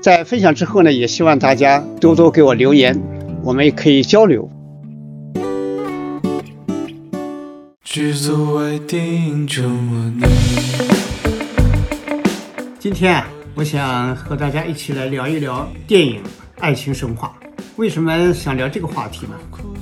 在分享之后呢，也希望大家多多给我留言，我们也可以交流。今天啊，我想和大家一起来聊一聊电影《爱情神话》。为什么想聊这个话题呢？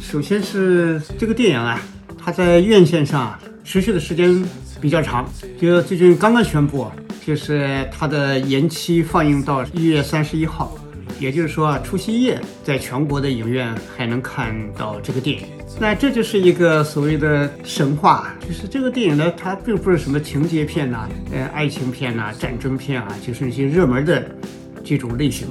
首先是这个电影啊，它在院线上持续的时间比较长，就最近刚刚宣布。就是它的延期放映到一月三十一号，也就是说除夕夜在全国的影院还能看到这个电影。那这就是一个所谓的神话，就是这个电影呢，它并不是什么情节片呐，呃，爱情片呐，战争片啊，就是一些热门的这种类型，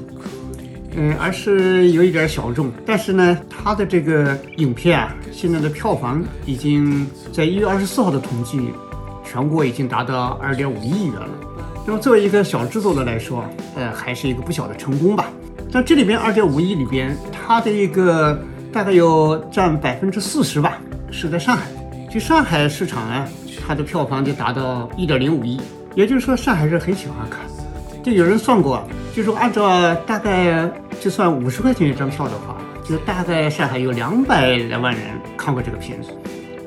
嗯，而是有一点小众。但是呢，它的这个影片啊，现在的票房已经在一月二十四号的统计，全国已经达到二点五亿元了。那么作为一个小制作的来说，呃，还是一个不小的成功吧。但这里边二点五亿里边，它的一个大概有占百分之四十吧，是在上海。就上海市场啊，它的票房就达到一点零五亿。也就是说，上海人很喜欢看。就有人算过，就说按照大概就算五十块钱一张票的话，就大概上海有两百来万人看过这个片子。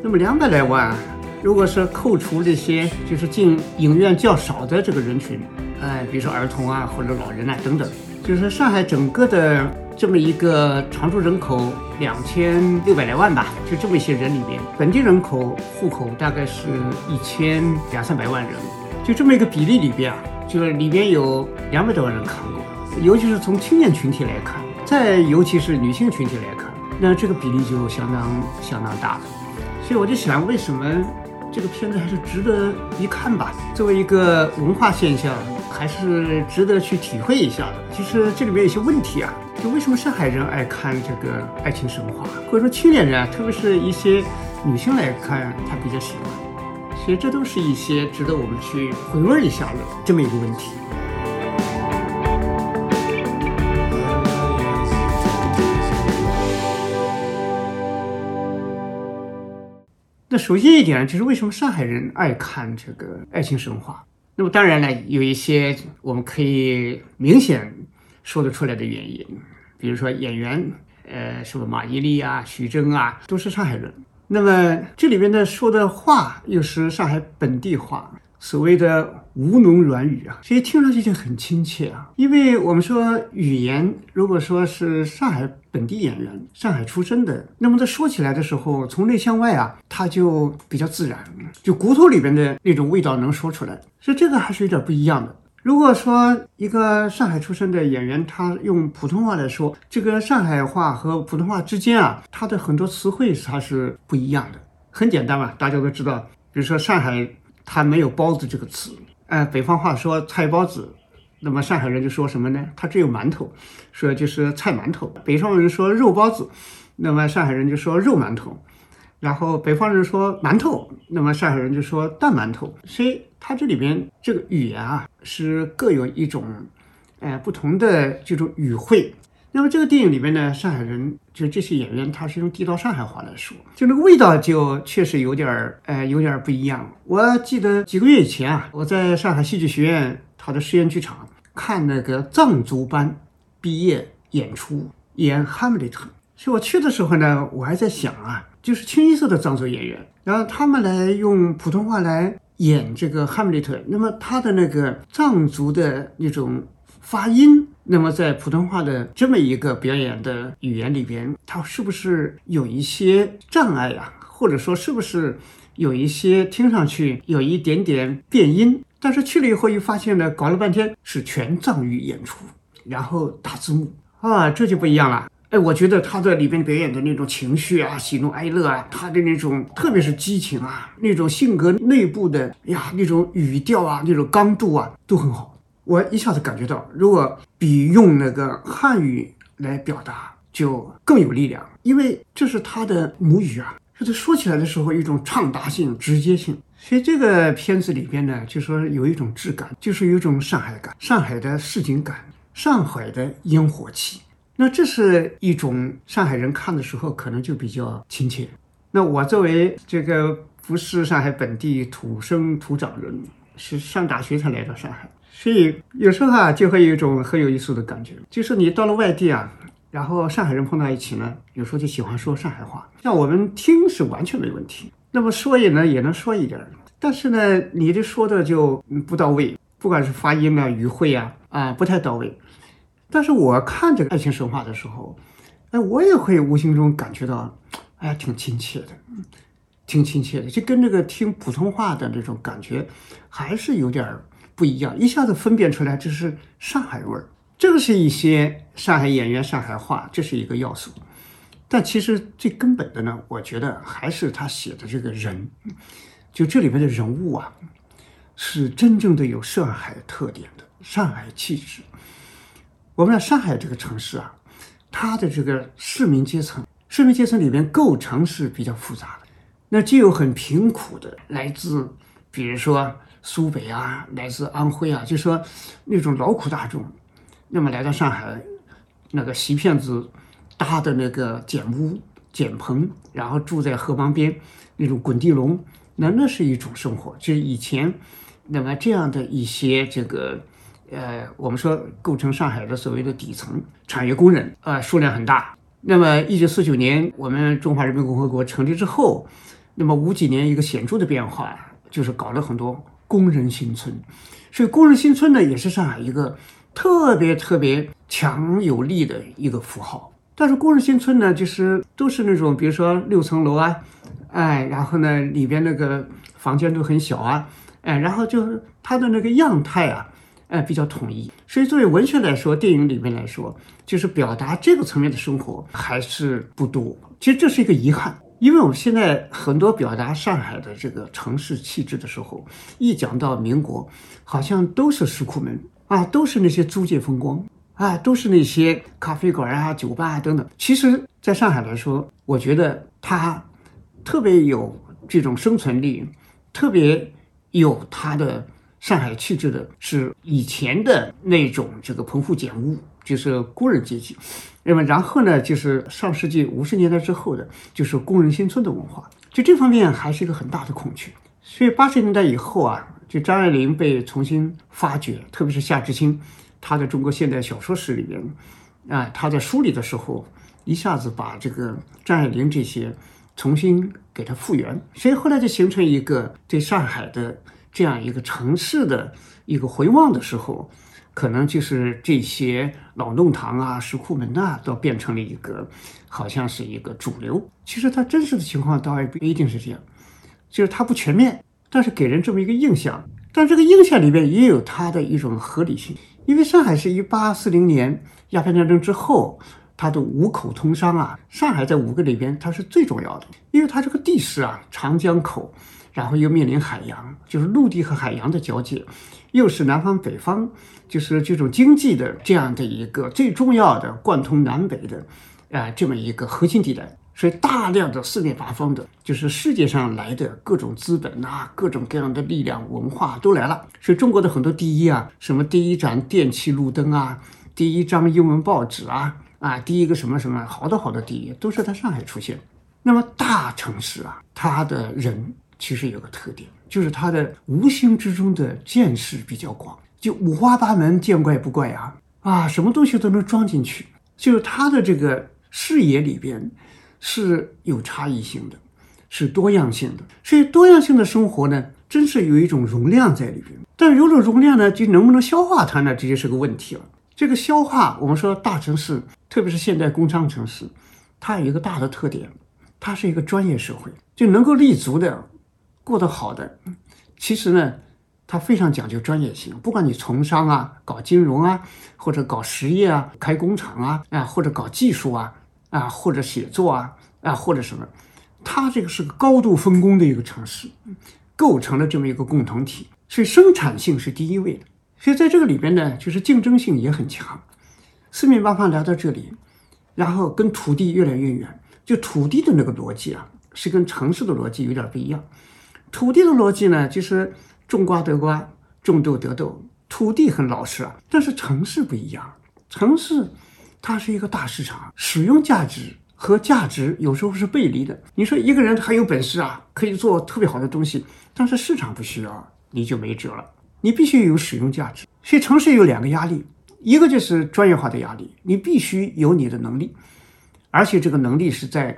那么两百来万。如果是扣除这些就是进影院较少的这个人群，哎，比如说儿童啊或者老人啊等等，就是上海整个的这么一个常住人口两千六百来万吧，就这么一些人里边，本地人口户口大概是一千两三百万人，就这么一个比例里边啊，就是里边有两百多万人看过，尤其是从青年群体来看，再尤其是女性群体来看，那这个比例就相当相当大了，所以我就想为什么？这个片子还是值得一看吧。作为一个文化现象，还是值得去体会一下的。其实这里面有些问题啊，就为什么上海人爱看这个爱情神话，或者说青年人啊，特别是一些女性来看，她比较喜欢。其实这都是一些值得我们去回味一下的这么一个问题。那首先一点就是为什么上海人爱看这个爱情神话？那么当然呢，有一些我们可以明显说得出来的原因，比如说演员，呃，什么马伊琍啊、徐峥啊，都是上海人。那么这里边的说的话又是上海本地话。所谓的吴侬软语啊，所以听上去就很亲切啊。因为我们说语言，如果说是上海本地演员、上海出生的，那么他说起来的时候，从内向外啊，他就比较自然，就骨头里边的那种味道能说出来。所以这个还是有点不一样的。如果说一个上海出生的演员，他用普通话来说，这个上海话和普通话之间啊，他的很多词汇它是不一样的。很简单嘛，大家都知道，比如说上海。它没有包子这个词，呃，北方话说菜包子，那么上海人就说什么呢？他只有馒头，说就是菜馒头。北方人说肉包子，那么上海人就说肉馒头。然后北方人说馒头，那么上海人就说蛋馒头。所以它这里边这个语言啊，是各有一种，呃，不同的这种语汇。那么这个电影里面呢，上海人就这些演员，他是用地道上海话来说，就那个味道就确实有点儿，呃，有点儿不一样。我记得几个月以前啊，我在上海戏剧学院他的实验剧场看那个藏族班毕业演出演《哈姆雷特》，所以我去的时候呢，我还在想啊，就是清一色的藏族演员，然后他们来用普通话来演这个《哈姆雷特》，那么他的那个藏族的那种。发音，那么在普通话的这么一个表演的语言里边，它是不是有一些障碍呀？或者说是不是有一些听上去有一点点变音？但是去了以后又发现呢，搞了半天是全藏语演出，然后打字幕啊，这就不一样了。哎，我觉得他在里边表演的那种情绪啊，喜怒哀乐啊，他的那种特别是激情啊，那种性格内部的呀，那种语调啊，那种刚度啊，都很好。我一下子感觉到，如果比用那个汉语来表达，就更有力量，因为这是他的母语啊。就他说起来的时候，一种畅达性、直接性。所以这个片子里边呢，就说有一种质感，就是有一种上海感，上海的市井感，上海的烟火气。那这是一种上海人看的时候，可能就比较亲切。那我作为这个不是上海本地土生土长人，是上大学才来到上海，所以有时候啊，就会有一种很有意思的感觉，就是你到了外地啊，然后上海人碰到一起呢，有时候就喜欢说上海话。像我们听是完全没问题，那么说也呢也能说一点，但是呢，你这说的就不到位，不管是发音啊、语汇啊，啊不太到位。但是我看这个爱情神话的时候，哎，我也会无形中感觉到，哎呀，挺亲切的，挺亲切的，就跟这个听普通话的那种感觉还是有点儿不一样，一下子分辨出来这是上海味儿。这个是一些上海演员上海话，这是一个要素。但其实最根本的呢，我觉得还是他写的这个人，就这里面的人物啊，是真正的有上海特点的上海气质。我们上海这个城市啊，它的这个市民阶层，市民阶层里面构成是比较复杂的。那既有很贫苦的，来自比如说苏北啊，来自安徽啊，就说那种劳苦大众，那么来到上海，那个席片子搭的那个简屋、简棚，然后住在河旁边那种滚地笼，那那是一种生活。就是以前，那么这样的一些这个。呃，我们说构成上海的所谓的底层产业工人啊，数量很大。那么，一九四九年我们中华人民共和国成立之后，那么五几年一个显著的变化就是搞了很多工人新村。所以，工人新村呢，也是上海一个特别特别强有力的一个符号。但是，工人新村呢，就是都是那种，比如说六层楼啊，哎，然后呢，里边那个房间都很小啊，哎，然后就是它的那个样态啊。哎，比较统一，所以作为文学来说，电影里面来说，就是表达这个层面的生活还是不多。其实这是一个遗憾，因为我们现在很多表达上海的这个城市气质的时候，一讲到民国，好像都是石库门啊，都是那些租界风光啊，都是那些咖啡馆啊、酒吧啊等等。其实，在上海来说，我觉得它特别有这种生存力，特别有它的。上海气质的是以前的那种这个棚户简屋，就是工人阶级。那么然后呢，就是上世纪五十年代之后的，就是工人新村的文化。就这方面还是一个很大的空缺。所以八十年代以后啊，就张爱玲被重新发掘，特别是夏志清，他的中国现代小说史里边，啊，他在梳理的时候，一下子把这个张爱玲这些重新给他复原，所以后来就形成一个对上海的。这样一个城市的一个回望的时候，可能就是这些老弄堂啊、石库门呐，都变成了一个，好像是一个主流。其实它真实的情况倒也不一定是这样，就是它不全面，但是给人这么一个印象。但这个印象里面也有它的一种合理性，因为上海是一八四零年鸦片战争之后，它的五口通商啊，上海在五个里边它是最重要的，因为它这个地势啊，长江口。然后又面临海洋，就是陆地和海洋的交界，又是南方北方，就是这种经济的这样的一个最重要的贯通南北的，啊，这么一个核心地带。所以大量的四面八方的，就是世界上来的各种资本啊，各种各样的力量、文化都来了。所以中国的很多第一啊，什么第一盏电气路灯啊，第一张英文报纸啊，啊，第一个什么什么，好多好多第一，都是在上海出现。那么大城市啊，它的人。其实有个特点，就是他的无形之中的见识比较广，就五花八门，见怪不怪啊啊，什么东西都能装进去，就是他的这个视野里边是有差异性的，是多样性的。所以多样性的生活呢，真是有一种容量在里边。但是有种容量呢，就能不能消化它呢？这就是个问题了。这个消化，我们说大城市，特别是现代工商城市，它有一个大的特点，它是一个专业社会，就能够立足的、过得好的，其实呢，它非常讲究专业性。不管你从商啊、搞金融啊，或者搞实业啊、开工厂啊，啊，或者搞技术啊，啊，或者写作啊，啊，或者什么，它这个是个高度分工的一个城市，构成了这么一个共同体。所以生产性是第一位的。所以在这个里边呢，就是竞争性也很强，四面八方来到这里，然后跟土地越来越远。就土地的那个逻辑啊，是跟城市的逻辑有点不一样。土地的逻辑呢，就是种瓜得瓜，种豆得豆，土地很老实啊。但是城市不一样，城市它是一个大市场，使用价值和价值有时候是背离的。你说一个人很有本事啊，可以做特别好的东西，但是市场不需要，你就没辙了。你必须有使用价值。所以城市有两个压力，一个就是专业化的压力，你必须有你的能力。而且这个能力是在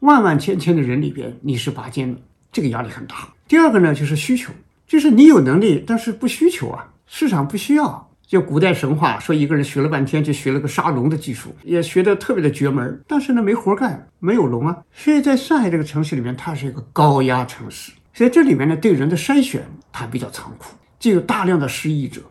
万万千千的人里边，你是拔尖的，这个压力很大。第二个呢，就是需求，就是你有能力，但是不需求啊，市场不需要。就古代神话说，一个人学了半天，就学了个杀龙的技术，也学得特别的绝门，但是呢，没活干，没有龙啊。所以在上海这个城市里面，它是一个高压城市，所以这里面呢，对人的筛选它比较残酷，就有大量的失意者。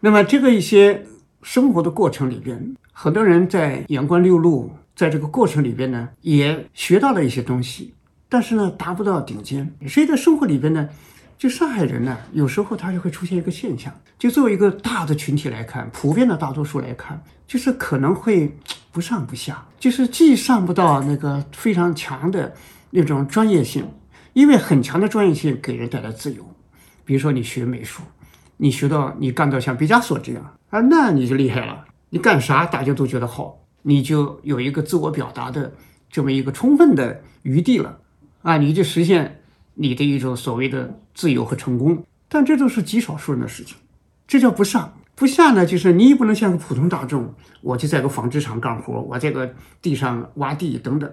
那么这个一些生活的过程里边，很多人在阳关六路。在这个过程里边呢，也学到了一些东西，但是呢，达不到顶尖。所以在生活里边呢，就上海人呢，有时候他就会出现一个现象，就作为一个大的群体来看，普遍的大多数来看，就是可能会不上不下，就是既上不到那个非常强的那种专业性，因为很强的专业性给人带来自由。比如说你学美术，你学到你干到像毕加索这样啊，那你就厉害了，你干啥大家都觉得好。你就有一个自我表达的这么一个充分的余地了啊，你就实现你的一种所谓的自由和成功。但这都是极少数人的事情，这叫不上不下呢，就是你也不能像个普通大众，我就在个纺织厂干活，我在个地上挖地等等。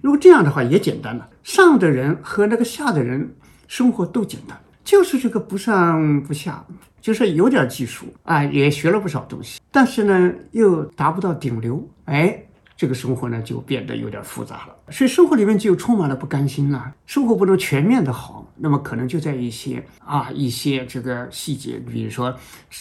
如果这样的话也简单了，上的人和那个下的人生活都简单，就是这个不上不下。就是有点技术啊，也学了不少东西，但是呢，又达不到顶流，哎，这个生活呢就变得有点复杂了。所以生活里面就充满了不甘心了。生活不能全面的好，那么可能就在一些啊一些这个细节，比如说，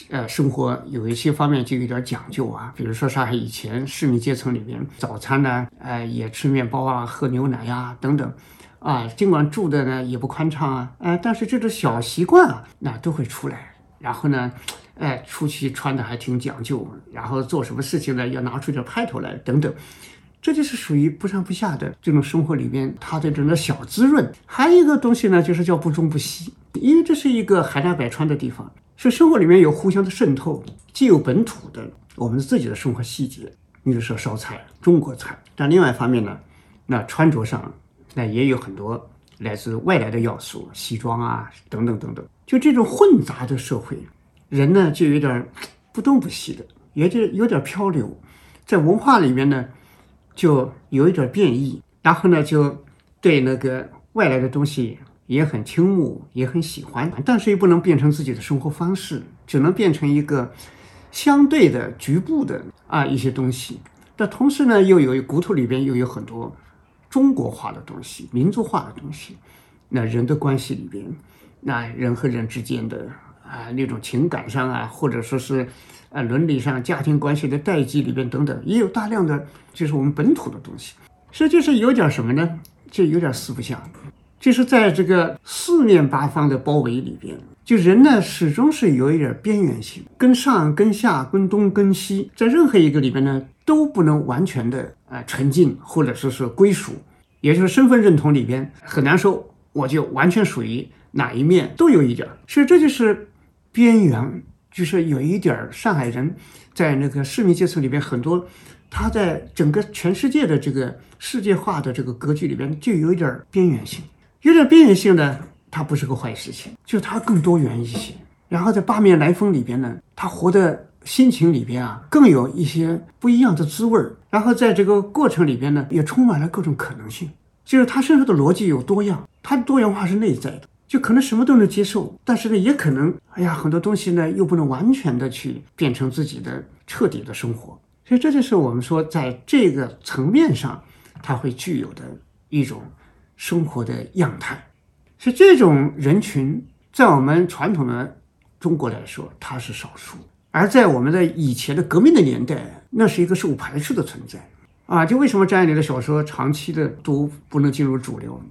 呃，生活有一些方面就有点讲究啊。比如说上海以前市民阶层里面，早餐呢，呃，也吃面包啊，喝牛奶呀等等，啊，尽管住的呢也不宽敞啊，哎，但是这种小习惯啊，那都会出来。然后呢，哎，出去穿的还挺讲究，然后做什么事情呢，要拿出点派头来，等等，这就是属于不上不下的这种生活里面它的这种小滋润。还有一个东西呢，就是叫不中不西，因为这是一个海纳百川的地方，所以生活里面有互相的渗透，既有本土的我们自己的生活细节，你比如说烧菜，中国菜，但另外一方面呢，那穿着上那也有很多来自外来的要素，西装啊，等等等等。就这种混杂的社会，人呢就有点不东不西的，也就有点漂流，在文化里面呢就有一点变异，然后呢就对那个外来的东西也很倾慕，也很喜欢，但是又不能变成自己的生活方式，只能变成一个相对的局部的啊一些东西。但同时呢，又有骨头里边又有很多中国化的东西、民族化的东西，那人的关系里边。那人和人之间的啊那种情感上啊，或者说是啊伦理上、家庭关系的代际里边等等，也有大量的就是我们本土的东西。实际是有点什么呢？就有点四不像，就是在这个四面八方的包围里边，就人呢始终是有一点边缘性，跟上跟下跟东跟西，在任何一个里边呢都不能完全的啊沉浸，或者说是归属，也就是身份认同里边很难说我就完全属于。哪一面都有一点，所以这就是边缘，就是有一点上海人在那个市民阶层里边很多，他在整个全世界的这个世界化的这个格局里边就有一点边缘性，有点边缘性呢，它不是个坏事情，就它更多元一些。然后在八面来风里边呢，他活的心情里边啊，更有一些不一样的滋味儿。然后在这个过程里边呢，也充满了各种可能性，就是他身上的逻辑有多样，它多元化是内在的。就可能什么都能接受，但是呢，也可能，哎呀，很多东西呢又不能完全的去变成自己的彻底的生活。所以这就是我们说，在这个层面上，它会具有的一种生活的样态。所以这种人群，在我们传统的中国来说，它是少数；而在我们的以前的革命的年代，那是一个受排斥的存在。啊，就为什么张爱玲的小说长期的都不能进入主流？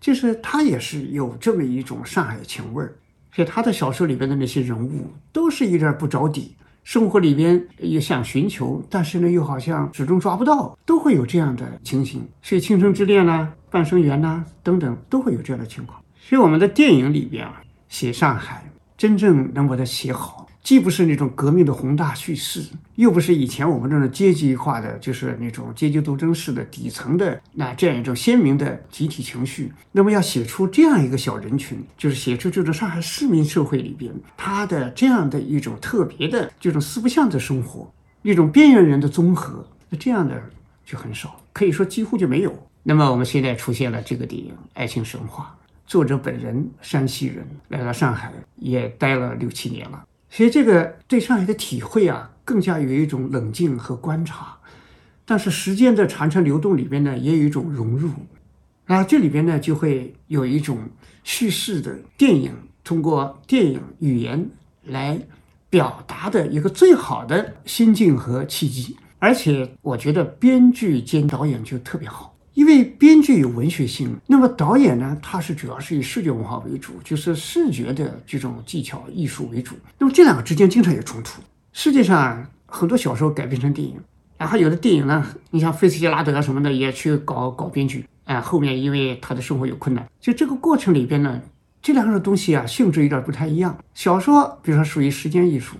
就是他也是有这么一种上海情味儿，所以他的小说里边的那些人物都是一点不着底，生活里边也想寻求，但是呢又好像始终抓不到，都会有这样的情形。所以《倾城之恋》呐，《半生缘》呐等等都会有这样的情况。所以我们的电影里边啊，写上海真正能把它写好。既不是那种革命的宏大叙事，又不是以前我们这种阶级化的，就是那种阶级斗争式的底层的那这样一种鲜明的集体情绪。那么要写出这样一个小人群，就是写出这种上海市民社会里边他的这样的一种特别的这种四不像的生活，一种边缘人的综合，那这样的就很少，可以说几乎就没有。那么我们现在出现了这个电影《爱情神话》，作者本人山西人，来到上海也待了六七年了。所以这个对上海的体会啊，更加有一种冷静和观察，但是时间的长长流动里边呢，也有一种融入，啊，这里边呢就会有一种叙事的电影，通过电影语言来表达的一个最好的心境和契机，而且我觉得编剧兼导演就特别好。因为编剧有文学性，那么导演呢，他是主要是以视觉文化为主，就是视觉的这种技巧艺术为主。那么这两个之间经常有冲突。世界上很多小说改编成电影，然后有的电影呢，你像菲茨杰拉德什么的也去搞搞编剧，哎，后面因为他的生活有困难，就这个过程里边呢，这两个东西啊性质有点不太一样。小说比如说属于时间艺术，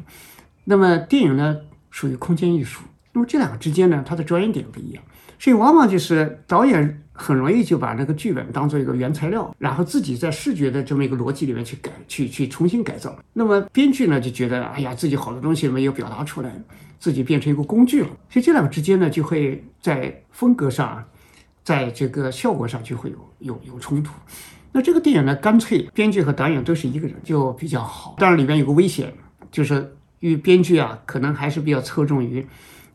那么电影呢属于空间艺术。那么这两个之间呢，它的着眼点不一样。所以往往就是导演很容易就把那个剧本当做一个原材料，然后自己在视觉的这么一个逻辑里面去改、去去重新改造。那么编剧呢就觉得，哎呀，自己好多东西没有表达出来，自己变成一个工具了。所以这两个之间呢，就会在风格上，在这个效果上就会有有有冲突。那这个电影呢，干脆编剧和导演都是一个人，就比较好。当然里边有个危险，就是与编剧啊，可能还是比较侧重于，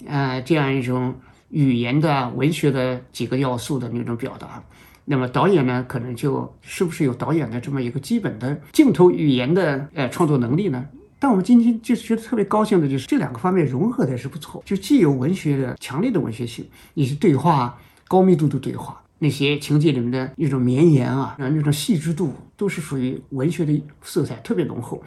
呃，这样一种。语言的文学的几个要素的那种表达，那么导演呢，可能就是不是有导演的这么一个基本的镜头语言的呃创作能力呢？但我们今天就是觉得特别高兴的，就是这两个方面融合的是不错，就既有文学的强烈的文学性，你是对话高密度的对话，那些情节里面的一种绵延啊，那种细致度都是属于文学的色彩特别浓厚，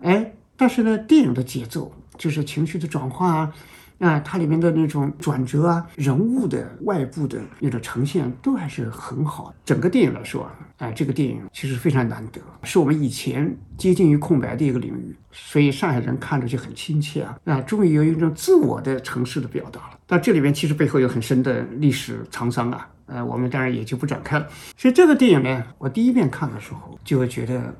哎，但是呢，电影的节奏就是情绪的转化啊。啊，它里面的那种转折啊，人物的外部的那种呈现都还是很好的。整个电影来说啊，哎，这个电影其实非常难得，是我们以前接近于空白的一个领域，所以上海人看着就很亲切啊。啊，终于有一种自我的城市的表达了。但这里面其实背后有很深的历史沧桑啊，呃，我们当然也就不展开了。所以这个电影呢，我第一遍看的时候就会觉得。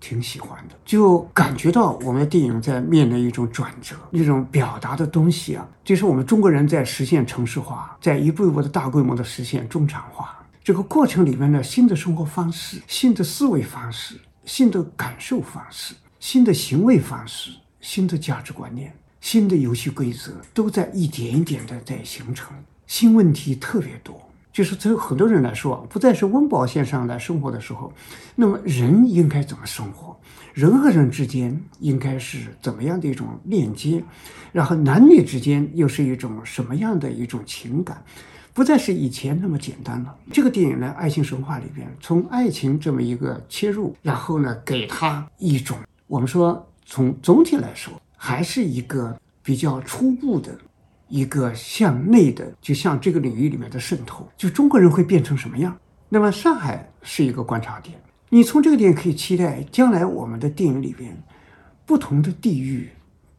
挺喜欢的，就感觉到我们的电影在面临一种转折，一种表达的东西啊，就是我们中国人在实现城市化，在一步一步的大规模的实现中产化这个过程里面的新的生活方式、新的思维方式、新的感受方式、新的行为方式、新的价值观念、新的游戏规则，都在一点一点的在形成，新问题特别多。就是对很多人来说，不再是温饱线上来生活的时候，那么人应该怎么生活？人和人之间应该是怎么样的一种链接？然后男女之间又是一种什么样的一种情感？不再是以前那么简单了。这个电影呢，《爱情神话》里边，从爱情这么一个切入，然后呢，给他一种我们说从总体来说，还是一个比较初步的。一个向内的，就像这个领域里面的渗透，就中国人会变成什么样？那么上海是一个观察点，你从这个点可以期待将来我们的电影里边，不同的地域、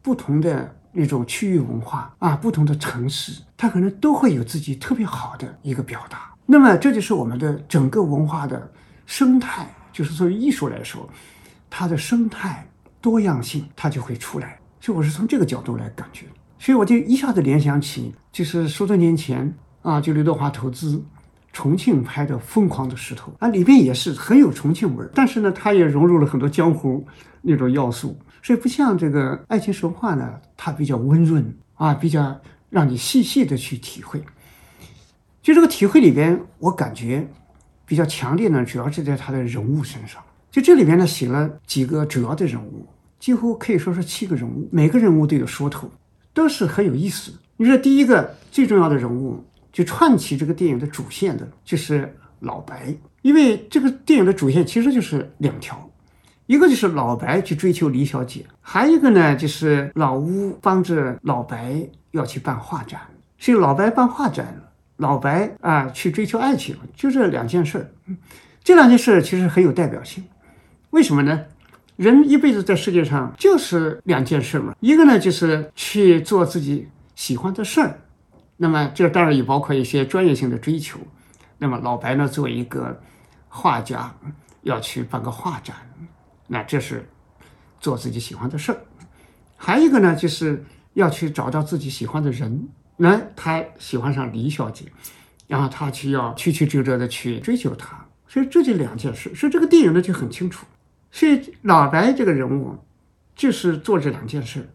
不同的那种区域文化啊、不同的城市，它可能都会有自己特别好的一个表达。那么这就是我们的整个文化的生态，就是作为艺术来说，它的生态多样性它就会出来。所以我是从这个角度来感觉。所以我就一下子联想起，就是十多年前啊，就刘德华投资重庆拍的《疯狂的石头》啊，里边也是很有重庆味儿，但是呢，它也融入了很多江湖那种要素，所以不像这个《爱情神话》呢，它比较温润啊，比较让你细细的去体会。就这个体会里边，我感觉比较强烈呢，主要是在他的人物身上。就这里边呢，写了几个主要的人物，几乎可以说是七个人物，每个人物都有说头，都是很有意思。你说第一个最重要的人物，就串起这个电影的主线的，就是老白。因为这个电影的主线其实就是两条，一个就是老白去追求李小姐，还有一个呢就是老吴帮着老白要去办画展，所以老白办画展。老白啊，去追求爱情，就这两件事儿。这两件事其实很有代表性。为什么呢？人一辈子在世界上就是两件事嘛。一个呢，就是去做自己喜欢的事儿。那么这当然也包括一些专业性的追求。那么老白呢，作为一个画家，要去办个画展，那这是做自己喜欢的事儿。还一个呢，就是要去找到自己喜欢的人。那他喜欢上李小姐，然后他去要曲曲折折的去追求她，所以这就两件事。所以这个电影呢就很清楚，所以老白这个人物就是做这两件事，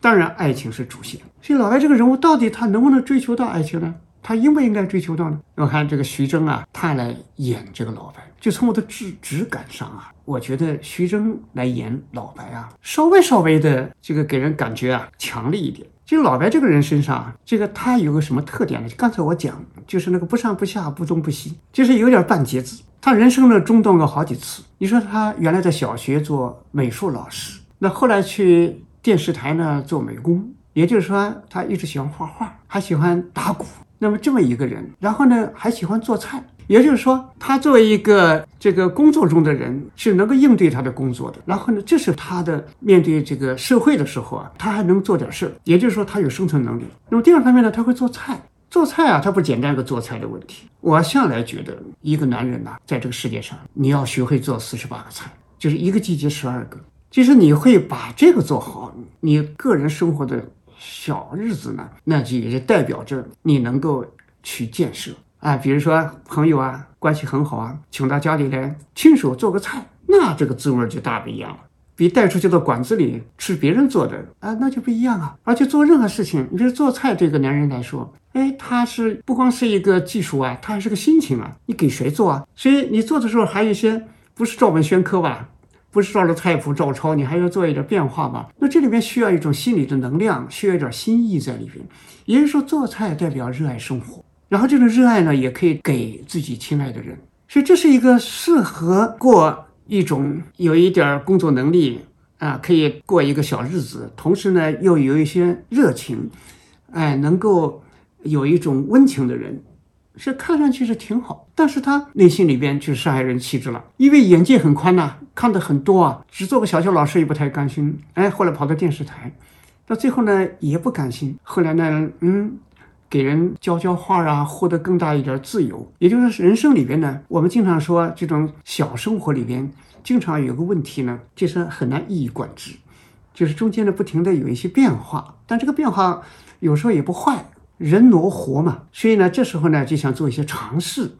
当然爱情是主线。所以老白这个人物到底他能不能追求到爱情呢？他应不应该追求到呢？我看这个徐峥啊，他来演这个老白，就从我的质质感上啊，我觉得徐峥来演老白啊，稍微稍微的这个给人感觉啊强烈一点。就老白这个人身上，这个他有个什么特点呢？刚才我讲，就是那个不上不下、不东不西，就是有点半截子。他人生呢中断过好几次。你说他原来在小学做美术老师，那后来去电视台呢做美工，也就是说他一直喜欢画画，还喜欢打鼓。那么这么一个人，然后呢还喜欢做菜。也就是说，他作为一个这个工作中的人，是能够应对他的工作的。然后呢，这是他的面对这个社会的时候啊，他还能做点事儿。也就是说，他有生存能力。那么第二方面呢，他会做菜。做菜啊，他不简单一个做菜的问题。我向来觉得，一个男人呐，在这个世界上，你要学会做四十八个菜，就是一个季节十二个。就是你会把这个做好，你个人生活的小日子呢，那就也就代表着你能够去建设。啊，比如说朋友啊，关系很好啊，请到家里来亲手做个菜，那这个滋味就大不一样了，比带出去到馆子里吃别人做的啊，那就不一样啊。而且做任何事情，你比如做菜，这个男人来说，哎，他是不光是一个技术啊，他还是个心情啊。你给谁做啊？所以你做的时候还有一些不是照本宣科吧，不是照着菜谱照抄，你还要做一点变化吧。那这里面需要一种心理的能量，需要一点心意在里边。也就是说，做菜代表热爱生活。然后这种热爱呢，也可以给自己亲爱的人，所以这是一个适合过一种有一点工作能力啊，可以过一个小日子，同时呢又有一些热情，哎，能够有一种温情的人，是看上去是挺好，但是他内心里边就是上海人气质了，因为眼界很宽呐，看的很多啊，只做个小学老师也不太甘心，哎，后来跑到电视台，到最后呢也不甘心，后来呢，嗯。给人教教画啊，获得更大一点自由。也就是，人生里边呢，我们经常说这种小生活里边，经常有个问题呢，就是很难一以贯之，就是中间呢不停的有一些变化，但这个变化有时候也不坏，人挪活嘛。所以呢，这时候呢就想做一些尝试，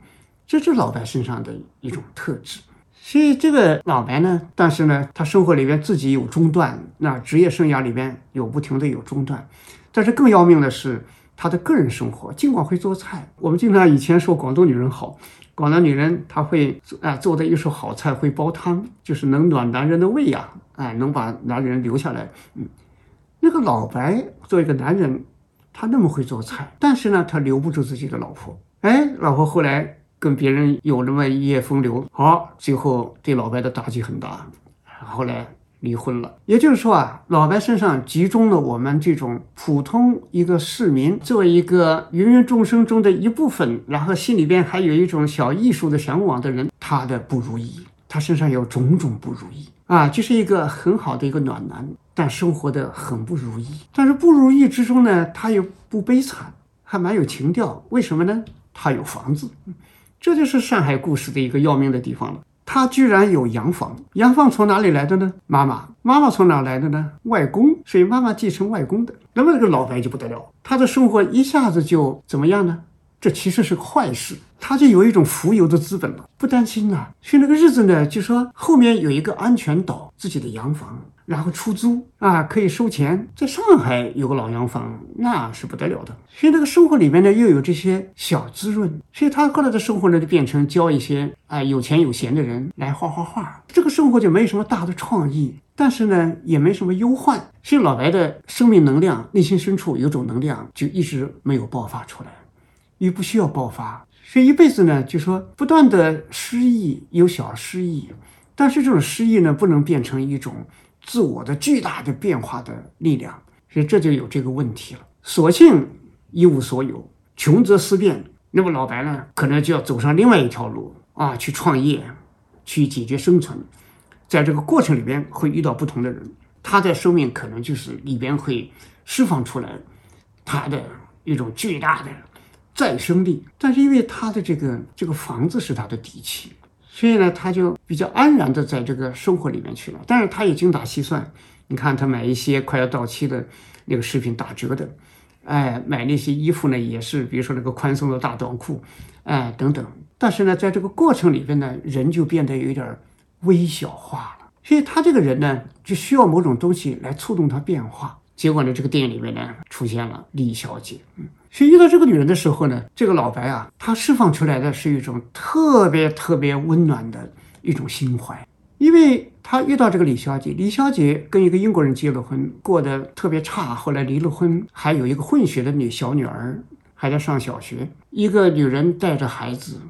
这是老白身上的一种特质。所以这个老白呢，但是呢，他生活里边自己有中断，那职业生涯里边有不停的有中断，但是更要命的是。她的个人生活，尽管会做菜，我们经常以前说广东女人好，广东女人她会啊做的一手好菜，会煲汤，就是能暖男人的胃呀，哎，能把男人留下来。嗯，那个老白作为一个男人，他那么会做菜，但是呢，他留不住自己的老婆。哎，老婆后来跟别人有那么一夜风流，好，最后对老白的打击很大，后来。离婚了，也就是说啊，老白身上集中了我们这种普通一个市民，作为一个芸芸众生中的一部分，然后心里边还有一种小艺术的向往的人，他的不如意，他身上有种种不如意啊，就是一个很好的一个暖男，但生活的很不如意。但是不如意之中呢，他又不悲惨，还蛮有情调。为什么呢？他有房子，这就是上海故事的一个要命的地方了。他居然有洋房，洋房从哪里来的呢？妈妈，妈妈从哪来的呢？外公，所以妈妈继承外公的。那么这个老白就不得了，他的生活一下子就怎么样呢？这其实是坏事。他就有一种浮游的资本了，不担心了。所以那个日子呢，就说后面有一个安全岛，自己的洋房，然后出租啊，可以收钱。在上海有个老洋房，那是不得了的。所以那个生活里面呢，又有这些小滋润。所以他后来的生活呢，就变成教一些啊有钱有闲的人来画画画。这个生活就没什么大的创意，但是呢，也没什么忧患。所以老白的生命能量，内心深处有种能量，就一直没有爆发出来，也不需要爆发。所以一辈子呢，就说不断的失意，有小失意，但是这种失意呢，不能变成一种自我的巨大的变化的力量，所以这就有这个问题了。索性一无所有，穷则思变。那么老白呢，可能就要走上另外一条路啊，去创业，去解决生存。在这个过程里边，会遇到不同的人，他的生命可能就是里边会释放出来他的一种巨大的。再生力，但是因为他的这个这个房子是他的底气，所以呢，他就比较安然的在这个生活里面去了。但是他也精打细算，你看他买一些快要到期的那个食品打折的，哎，买那些衣服呢，也是比如说那个宽松的大短裤，哎，等等。但是呢，在这个过程里边呢，人就变得有点微小化了。所以他这个人呢，就需要某种东西来触动他变化。结果呢，这个电影里面呢，出现了李小姐，嗯。所以遇到这个女人的时候呢，这个老白啊，他释放出来的是一种特别特别温暖的一种心怀，因为他遇到这个李小姐，李小姐跟一个英国人结了婚，过得特别差，后来离了婚，还有一个混血的女小女儿还在上小学，一个女人带着孩子，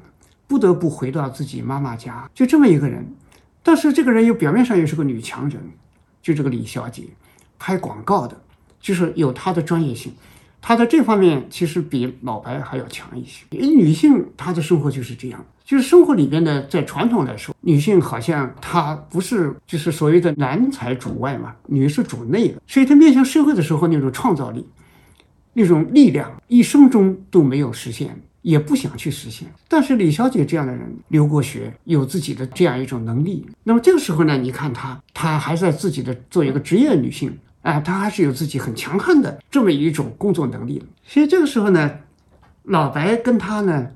不得不回到自己妈妈家，就这么一个人，但是这个人又表面上又是个女强人，就这个李小姐，拍广告的，就是有她的专业性。她在这方面其实比老白还要强一些。因为女性她的生活就是这样，就是生活里边呢，在传统来说，女性好像她不是就是所谓的男才主外嘛，女是主内的，所以她面向社会的时候那种创造力、那种力量，一生中都没有实现，也不想去实现。但是李小姐这样的人，留过学，有自己的这样一种能力，那么这个时候呢，你看她，她还在自己的做一个职业女性。啊，他还是有自己很强悍的这么一种工作能力的。所以这个时候呢，老白跟他呢，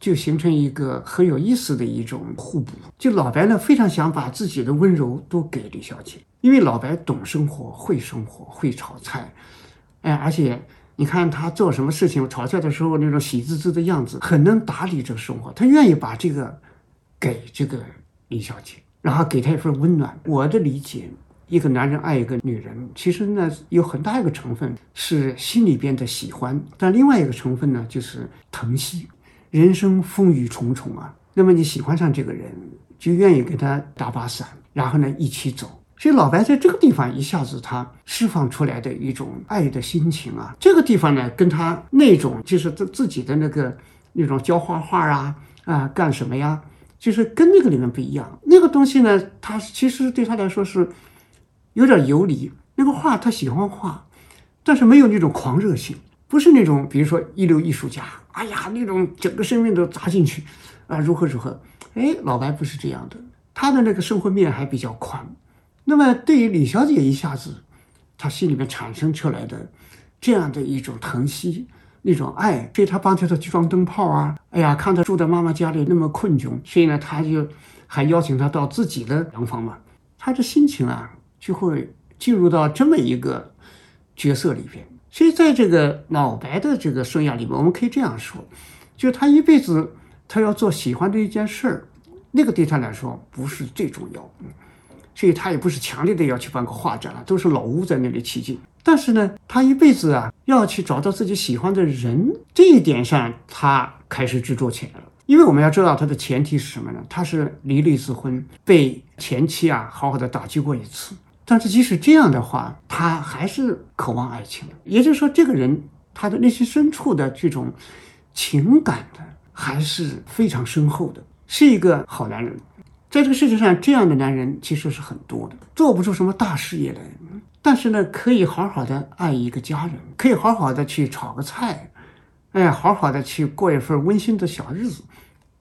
就形成一个很有意思的一种互补。就老白呢，非常想把自己的温柔都给李小姐，因为老白懂生活，会生活，会炒菜。哎，而且你看他做什么事情，炒菜的时候那种喜滋滋的样子，很能打理这个生活。他愿意把这个给这个李小姐，然后给她一份温暖。我的理解。一个男人爱一个女人，其实呢有很大一个成分是心里边的喜欢，但另外一个成分呢就是疼惜。人生风雨重重啊，那么你喜欢上这个人，就愿意给他打把伞，然后呢一起走。所以老白在这个地方一下子他释放出来的一种爱的心情啊，这个地方呢跟他那种就是自自己的那个那种教画画啊啊干什么呀，就是跟那个里面不一样。那个东西呢，他其实对他来说是。有点游离，那个画他喜欢画，但是没有那种狂热性，不是那种比如说一流艺术家，哎呀那种整个生命都砸进去，啊如何如何，哎老白不是这样的，他的那个生活面还比较宽。那么对于李小姐一下子，他心里面产生出来的这样的一种疼惜，那种爱，所以他帮着他去装灯泡啊，哎呀看他住在妈妈家里那么困窘，所以呢他就还邀请他到自己的洋房嘛，他的心情啊。就会进入到这么一个角色里边，所以在这个老白的这个生涯里面，我们可以这样说，就他一辈子他要做喜欢的一件事儿，那个对他来说不是最重要，所以他也不是强烈的要去办个画展了，都是老屋在那里起劲。但是呢，他一辈子啊要去找到自己喜欢的人，这一点上他开始执着起来了。因为我们要知道他的前提是什么呢？他是离了一次婚，被前妻啊好好的打击过一次。但是即使这样的话，他还是渴望爱情的。也就是说，这个人他的内心深处的这种情感的还是非常深厚的，是一个好男人。在这个世界上，这样的男人其实是很多的，做不出什么大事业来，但是呢，可以好好的爱一个家人，可以好好的去炒个菜，哎，好好的去过一份温馨的小日子。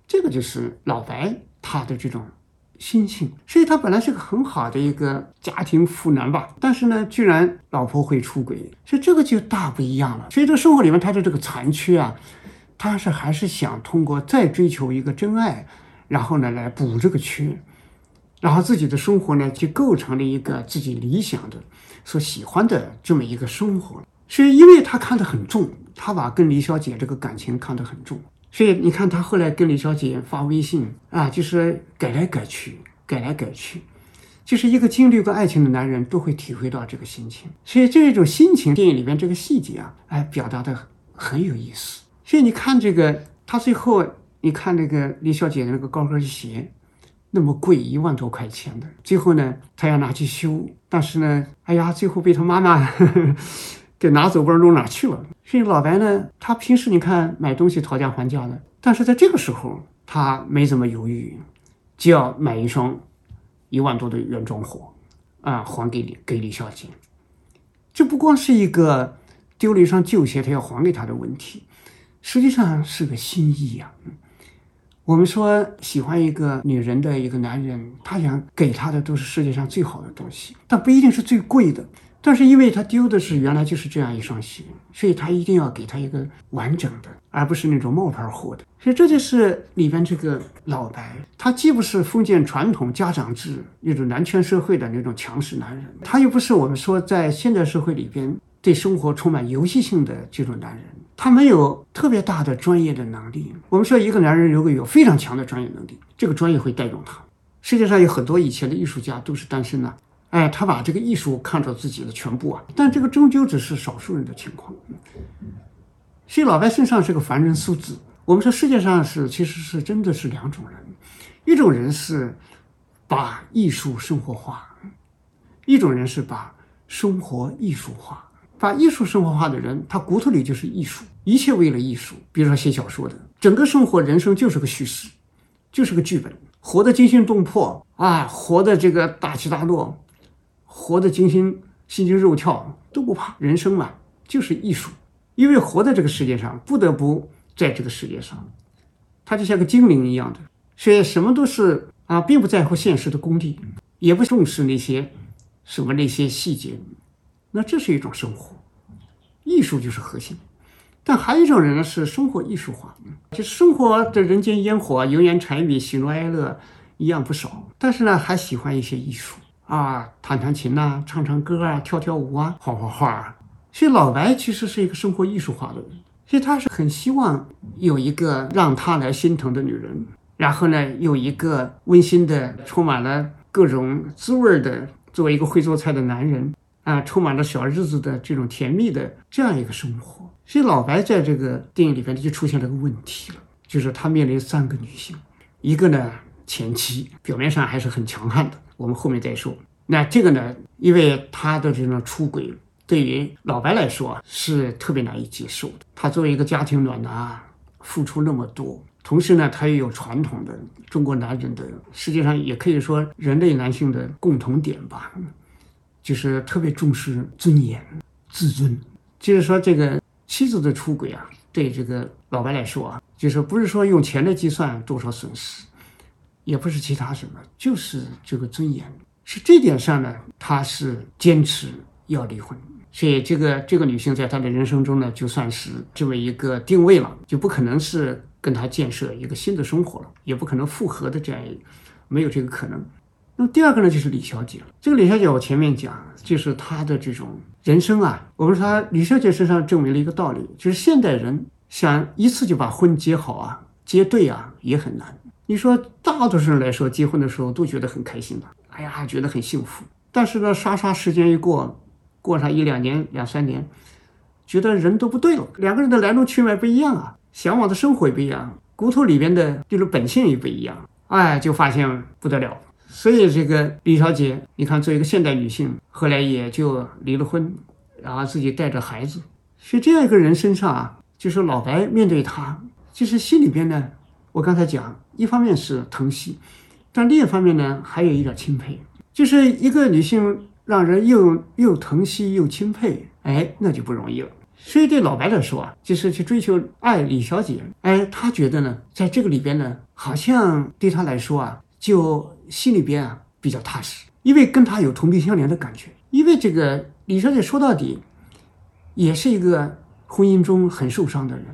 这个就是老白他的这种。心性，所以他本来是个很好的一个家庭妇男吧，但是呢，居然老婆会出轨，所以这个就大不一样了。所以这生活里面他的这个残缺啊，他是还是想通过再追求一个真爱，然后呢来补这个缺，然后自己的生活呢就构成了一个自己理想的、所喜欢的这么一个生活。所以，因为他看得很重，他把跟李小姐这个感情看得很重，所以你看他后来跟李小姐发微信啊，就是改来改去，改来改去。就是一个经历过爱情的男人都会体会到这个心情，所以这种心情，电影里面这个细节啊，哎，表达的很有意思。所以你看这个，他最后你看那个李小姐的那个高跟鞋，那么贵，一万多块钱的，最后呢，他要拿去修，但是呢，哎呀，最后被他妈妈呵呵给拿走，不知道弄哪去了。所以老白呢，他平时你看买东西讨价还价的，但是在这个时候他没怎么犹豫，就要买一双。一万多的原装货，啊，还给李给李小姐，这不光是一个丢了一双旧鞋，他要还给她的问题，实际上是个心意呀。我们说喜欢一个女人的一个男人，他想给她的都是世界上最好的东西，但不一定是最贵的。但是因为他丢的是原来就是这样一双鞋，所以他一定要给他一个完整的，而不是那种冒牌货的。所以这就是里边这个老白，他既不是封建传统家长制那种男权社会的那种强势男人，他又不是我们说在现代社会里边对生活充满游戏性的这种男人，他没有特别大的专业的能力。我们说一个男人如果有非常强的专业能力，这个专业会带动他。世界上有很多以前的艺术家都是单身的。哎，他把这个艺术看作自己的全部啊，但这个终究只是少数人的情况。所以老白身上是个凡人素质。我们说世界上是其实是真的是两种人，一种人是把艺术生活化，一种人是把生活艺术化。把艺术生活化的人，他骨头里就是艺术，一切为了艺术。比如说写小说的，整个生活人生就是个叙事，就是个剧本，活得惊心动魄啊，活得这个大起大落。活得惊心心惊肉跳都不怕，人生嘛就是艺术，因为活在这个世界上，不得不在这个世界上，他就像个精灵一样的，所以什么都是啊，并不在乎现实的功利，也不重视那些什么那些细节，那这是一种生活，艺术就是核心。但还有一种人呢，是生活艺术化，就是生活的人间烟火、油盐柴米、喜怒哀乐一样不少，但是呢，还喜欢一些艺术。啊，弹弹琴呐，唱唱歌啊，跳跳舞啊，画画画啊。所以老白其实是一个生活艺术化的人，所以他是很希望有一个让他来心疼的女人，然后呢，有一个温馨的、充满了各种滋味的，作为一个会做菜的男人啊，充满了小日子的这种甜蜜的这样一个生活。所以老白在这个电影里边就出现了个问题了，就是他面临三个女性，一个呢前妻，表面上还是很强悍的。我们后面再说。那这个呢？因为他的这种出轨，对于老白来说是特别难以接受的。他作为一个家庭暖男，付出那么多，同时呢，他也有传统的中国男人的，实际上也可以说人类男性的共同点吧，就是特别重视尊严、自尊。就是说，这个妻子的出轨啊，对这个老白来说啊，就是不是说用钱来计算多少损失。也不是其他什么，就是这个尊严，是这点上呢，他是坚持要离婚。所以这个这个女性在她的人生中呢，就算是这么一个定位了，就不可能是跟他建设一个新的生活了，也不可能复合的这样一，没有这个可能。那么第二个呢，就是李小姐了。这个李小姐，我前面讲，就是她的这种人生啊，我们说她李小姐身上证明了一个道理，就是现代人想一次就把婚结好啊，结对啊，也很难。你说大多数人来说，结婚的时候都觉得很开心的，哎呀，觉得很幸福。但是呢，刷刷时间一过，过上一两年、两三年，觉得人都不对了。两个人的来龙去脉不一样啊，向往的生活也不一样，骨头里边的这种本性也不一样，哎，就发现不得了。所以这个李小姐，你看，作为一个现代女性，后来也就离了婚，然后自己带着孩子。所以这样一个人身上啊，就是老白面对她，就是心里边呢。我刚才讲，一方面是疼惜，但另一方面呢，还有一点钦佩，就是一个女性让人又又疼惜又钦佩，哎，那就不容易了。所以对老白来说啊，就是去追求爱李小姐，哎，他觉得呢，在这个里边呢，好像对他来说啊，就心里边啊比较踏实，因为跟他有同病相怜的感觉。因为这个李小姐说到底，也是一个婚姻中很受伤的人。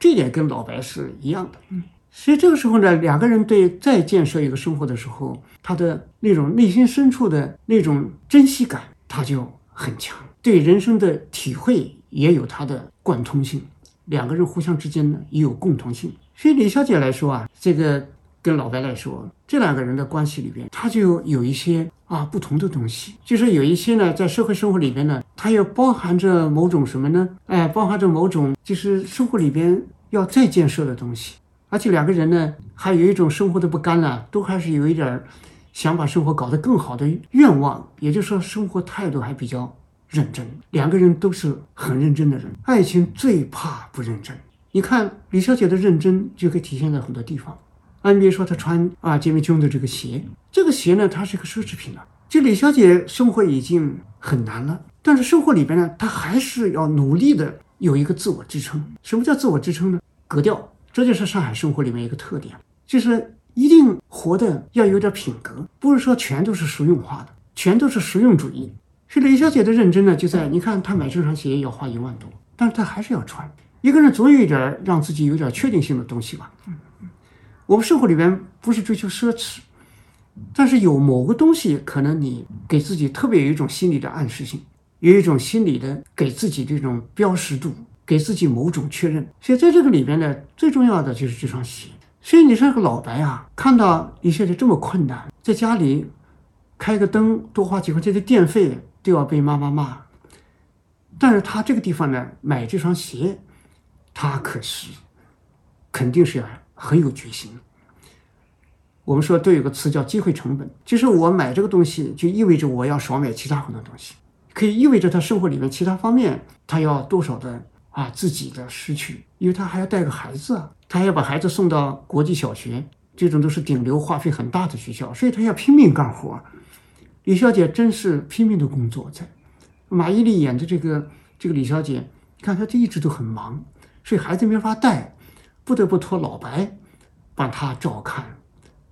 这点跟老白是一样的。嗯，所以这个时候呢，两个人对再建设一个生活的时候，他的那种内心深处的那种珍惜感，他就很强。对人生的体会也有它的贯通性，两个人互相之间呢也有共同性。所以李小姐来说啊，这个跟老白来说，这两个人的关系里边，他就有一些啊不同的东西，就是有一些呢，在社会生活里边呢，它又包含着某种什么呢？哎，包含着某种就是生活里边要再建设的东西。而且两个人呢，还有一种生活的不甘呢，都还是有一点想把生活搞得更好的愿望，也就是说，生活态度还比较。认真，两个人都是很认真的人。爱情最怕不认真。你看李小姐的认真，就可以体现在很多地方。安别说她穿啊杰米琼的这个鞋，这个鞋呢，它是一个奢侈品了。就李小姐生活已经很难了，但是生活里边呢，她还是要努力的有一个自我支撑。什么叫自我支撑呢？格调，这就是上海生活里面一个特点，就是一定活的要有点品格，不是说全都是实用化的，全都是实用主义。是李小姐的认真呢，就在你看，她买这双鞋要花一万多，但是她还是要穿。一个人总有一点让自己有点确定性的东西吧。我们生活里边不是追求奢侈，但是有某个东西，可能你给自己特别有一种心理的暗示性，有一种心理的给自己这种标识度，给自己某种确认。所以在这个里边呢，最重要的就是这双鞋。所以你说个老白啊，看到李小姐这么困难，在家里开个灯多花几块钱的电费。都要被妈妈骂，但是他这个地方呢，买这双鞋，他可是肯定是要很有决心。我们说都有个词叫机会成本，就是我买这个东西，就意味着我要少买其他很多东西，可以意味着他生活里面其他方面他要多少的啊自己的失去，因为他还要带个孩子啊，他还要把孩子送到国际小学，这种都是顶流、花费很大的学校，所以他要拼命干活。李小姐真是拼命的工作，在马伊琍演的这个这个李小姐，你看她就一直都很忙，所以孩子没法带，不得不托老白帮她照看，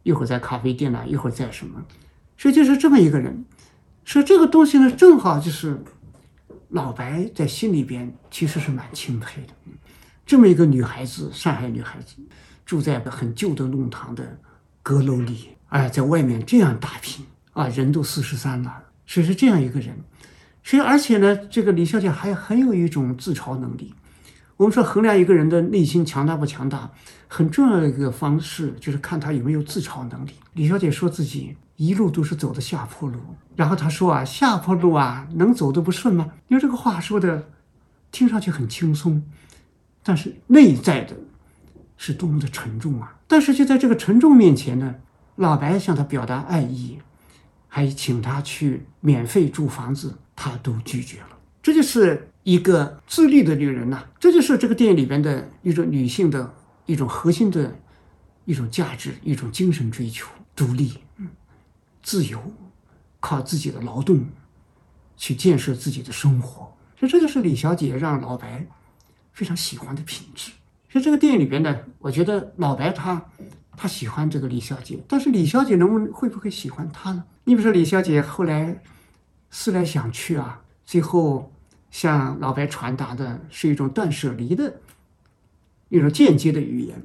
一会儿在咖啡店呢，一会儿在什么，所以就是这么一个人。所以这个东西呢，正好就是老白在心里边其实是蛮钦佩的。这么一个女孩子，上海女孩子，住在很旧的弄堂的阁楼里，哎，在外面这样打拼。啊，人都四十三了，所以是这样一个人，所以而且呢，这个李小姐还很有一种自嘲能力。我们说衡量一个人的内心强大不强大，很重要的一个方式就是看他有没有自嘲能力。李小姐说自己一路都是走的下坡路，然后她说啊，下坡路啊能走得不顺吗？因为这个话说的听上去很轻松，但是内在的是多么的沉重啊！但是就在这个沉重面前呢，老白向她表达爱意。还请她去免费住房子，她都拒绝了。这就是一个自立的女人呐，这就是这个电影里边的一种女性的一种核心的一种价值，一种精神追求：独立、自由，靠自己的劳动去建设自己的生活。所以这就是李小姐让老白非常喜欢的品质。所以这个电影里边呢，我觉得老白他。他喜欢这个李小姐，但是李小姐能不能会不会喜欢他呢？你比如说李小姐后来思来想去啊，最后向老白传达的是一种断舍离的一种间接的语言，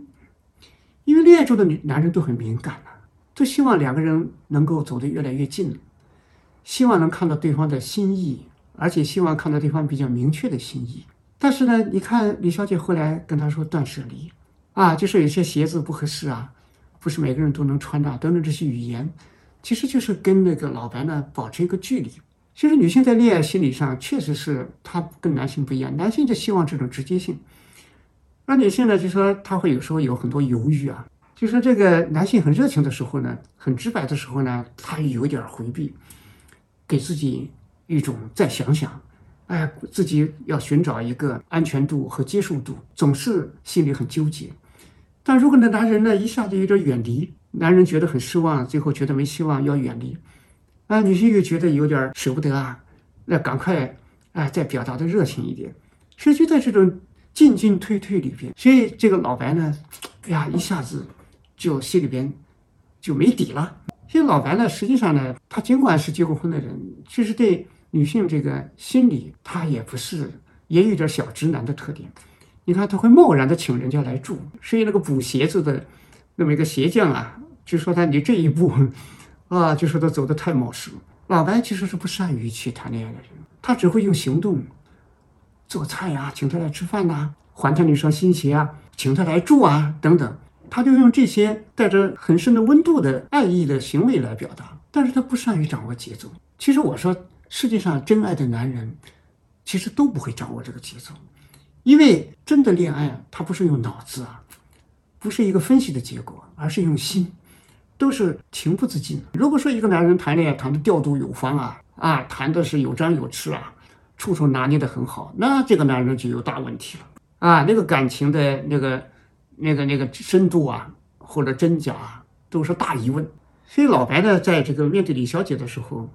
因为恋爱中的女男人都很敏感啊，都希望两个人能够走得越来越近，希望能看到对方的心意，而且希望看到对方比较明确的心意。但是呢，你看李小姐后来跟他说断舍离啊，就是有些鞋子不合适啊。不是每个人都能穿的，等等这些语言，其实就是跟那个老白呢保持一个距离。其实女性在恋爱心理上确实是她跟男性不一样，男性就希望这种直接性，而女性呢就说她会有时候有很多犹豫啊。就说这个男性很热情的时候呢，很直白的时候呢，他有点回避，给自己一种再想想，哎，自己要寻找一个安全度和接受度，总是心里很纠结。但如果那男人呢一下子有点远离，男人觉得很失望，最后觉得没希望要远离，那，女性又觉得有点舍不得啊，那赶快啊再表达的热情一点，所以就在这种进进退退里边，所以这个老白呢，哎呀一下子就心里边就没底了。所以老白呢，实际上呢，他尽管是结过婚的人，其实对女性这个心理他也不是，也有点小直男的特点。你看他会贸然的请人家来住，所以那个补鞋子的那么一个鞋匠啊，就说他你这一步啊，就说他走的太冒失了。老白其实是不善于去谈恋爱的人，他只会用行动做菜呀，请他来吃饭呐，还他那双新鞋啊，请他来住啊，等等，他就用这些带着很深的温度的爱意的行为来表达，但是他不善于掌握节奏。其实我说，世界上真爱的男人，其实都不会掌握这个节奏，因为真的恋爱，他不是用脑子啊，不是一个分析的结果，而是用心。都是情不自禁。如果说一个男人谈恋爱谈的调度有方啊啊，谈的是有张有弛啊，处处拿捏的很好，那这个男人就有大问题了啊！那个感情的那个那个那个深度啊，或者真假都是大疑问。所以老白呢，在这个面对李小姐的时候，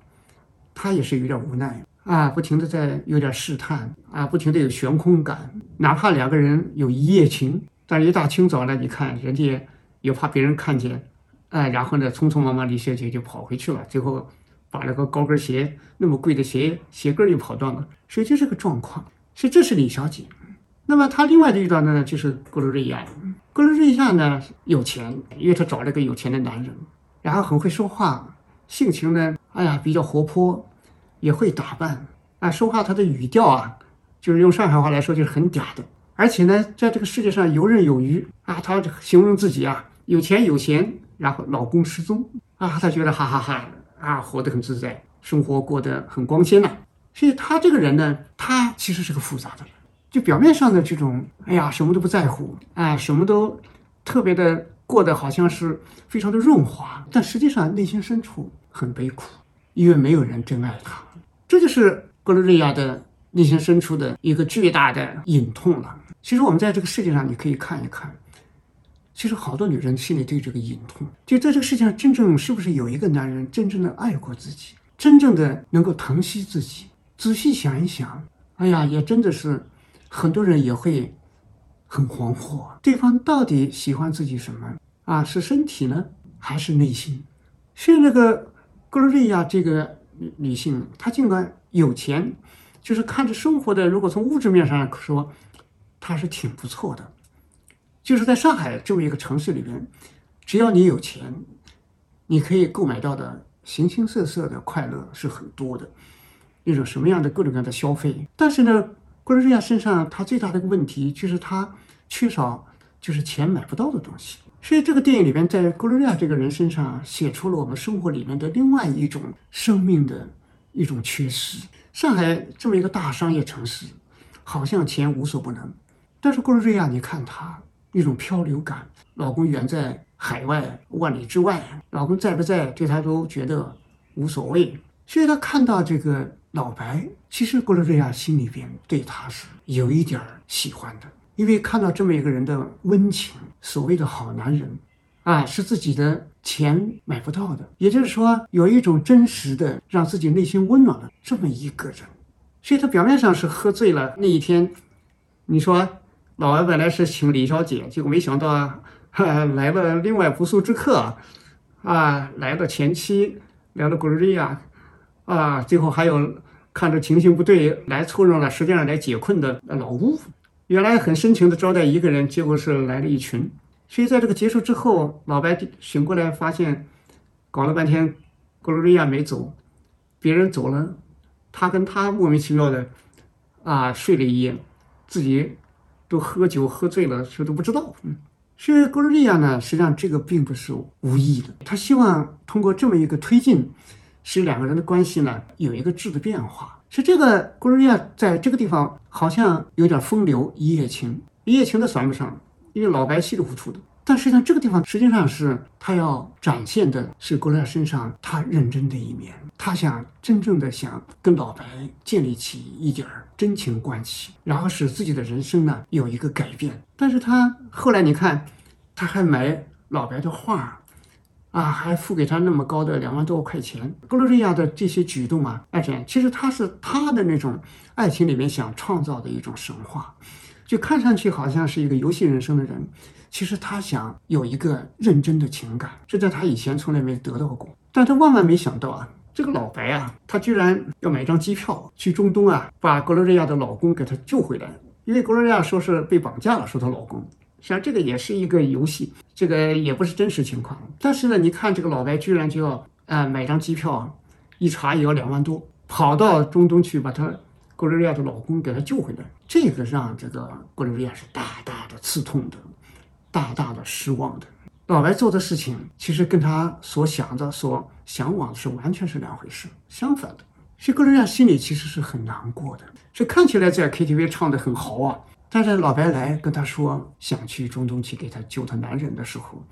他也是有点无奈啊，不停的在有点试探啊，不停的有悬空感。哪怕两个人有一夜情，但是一大清早呢，你看人家也怕别人看见。哎，然后呢，匆匆忙忙，李小姐就跑回去了。最后，把那个高跟鞋那么贵的鞋鞋跟又跑断了，所以就是个状况。所以这是李小姐。那么她另外的遇到的呢，就是格罗瑞亚。格罗瑞亚呢有钱，因为她找了个有钱的男人，然后很会说话，性情呢，哎呀比较活泼，也会打扮。啊，说话她的语调啊，就是用上海话来说就是很嗲的。而且呢，在这个世界上游刃有余啊，她形容自己啊，有钱有闲。然后老公失踪啊，她觉得哈哈哈啊，活得很自在，生活过得很光鲜呐。所以她这个人呢，她其实是个复杂的人。就表面上的这种，哎呀，什么都不在乎，哎，什么都特别的过得好像是非常的润滑，但实际上内心深处很悲苦，因为没有人真爱她。这就是格罗瑞亚的内心深处的一个巨大的隐痛了。其实我们在这个世界上，你可以看一看。其实好多女人心里都有这个隐痛，就在这个世界上，真正是不是有一个男人真正的爱过自己，真正的能够疼惜自己？仔细想一想，哎呀，也真的是，很多人也会很惶惑，对方到底喜欢自己什么啊？是身体呢，还是内心？像那个格罗瑞亚这个女女性，她尽管有钱，就是看着生活的，如果从物质面上来说，她是挺不错的。就是在上海这么一个城市里边，只要你有钱，你可以购买到的形形色色的快乐是很多的，一种什么样的各种各样的消费。但是呢，格罗瑞亚身上他最大的一个问题就是他缺少就是钱买不到的东西。所以这个电影里边，在格罗瑞亚这个人身上写出了我们生活里面的另外一种生命的一种缺失。上海这么一个大商业城市，好像钱无所不能，但是格罗瑞亚，你看他。一种漂流感，老公远在海外万里之外，老公在不在对她都觉得无所谓。所以她看到这个老白，其实格罗瑞亚心里边对他是有一点喜欢的，因为看到这么一个人的温情，所谓的好男人，啊，是自己的钱买不到的，也就是说有一种真实的让自己内心温暖的这么一个人。所以他表面上是喝醉了那一天，你说。老外本来是请李小姐，结果没想到啊，来了另外不速之客，啊，来了前妻，来了格瑞亚，啊，最后还有看着情形不对来凑热闹，实际上来解困的老吴，原来很深情的招待一个人，结果是来了一群。所以在这个结束之后，老白醒过来发现，搞了半天，格瑞亚没走，别人走了，他跟他莫名其妙的啊睡了一夜，自己。都喝酒喝醉了，谁都不知道。嗯，所以格罗利亚呢，实际上这个并不是无意的，他希望通过这么一个推进，使两个人的关系呢有一个质的变化。是这个格罗利亚在这个地方好像有点风流一夜情，一夜情都算不上，因为老白稀里糊涂的。但实际上，这个地方实际上是他要展现的是郭德身上他认真的一面，他想真正的想跟老白建立起一点儿真情关系，然后使自己的人生呢有一个改变。但是他后来你看，他还买老白的画，啊，还付给他那么高的两万多块钱。格罗利亚的这些举动啊，爱情其实他是他的那种爱情里面想创造的一种神话，就看上去好像是一个游戏人生的人。其实他想有一个认真的情感，这在他以前从来没得到过。但他万万没想到啊，这个老白啊，他居然要买张机票去中东啊，把格罗瑞亚的老公给他救回来，因为格罗瑞亚说是被绑架了，说她老公。实际上这个也是一个游戏，这个也不是真实情况。但是呢，你看这个老白居然就要啊买张机票，一查也要两万多，跑到中东去把他格罗瑞亚的老公给他救回来，这个让这个格罗瑞亚是大大的刺痛的，大大的失望的。老白做的事情其实跟他所想的、所向往的是完全是两回事，相反的。所以格伦亚心里其实是很难过的。这看起来在 KTV 唱的很豪啊。但是老白来跟他说想去中东去给他救他男人的时候，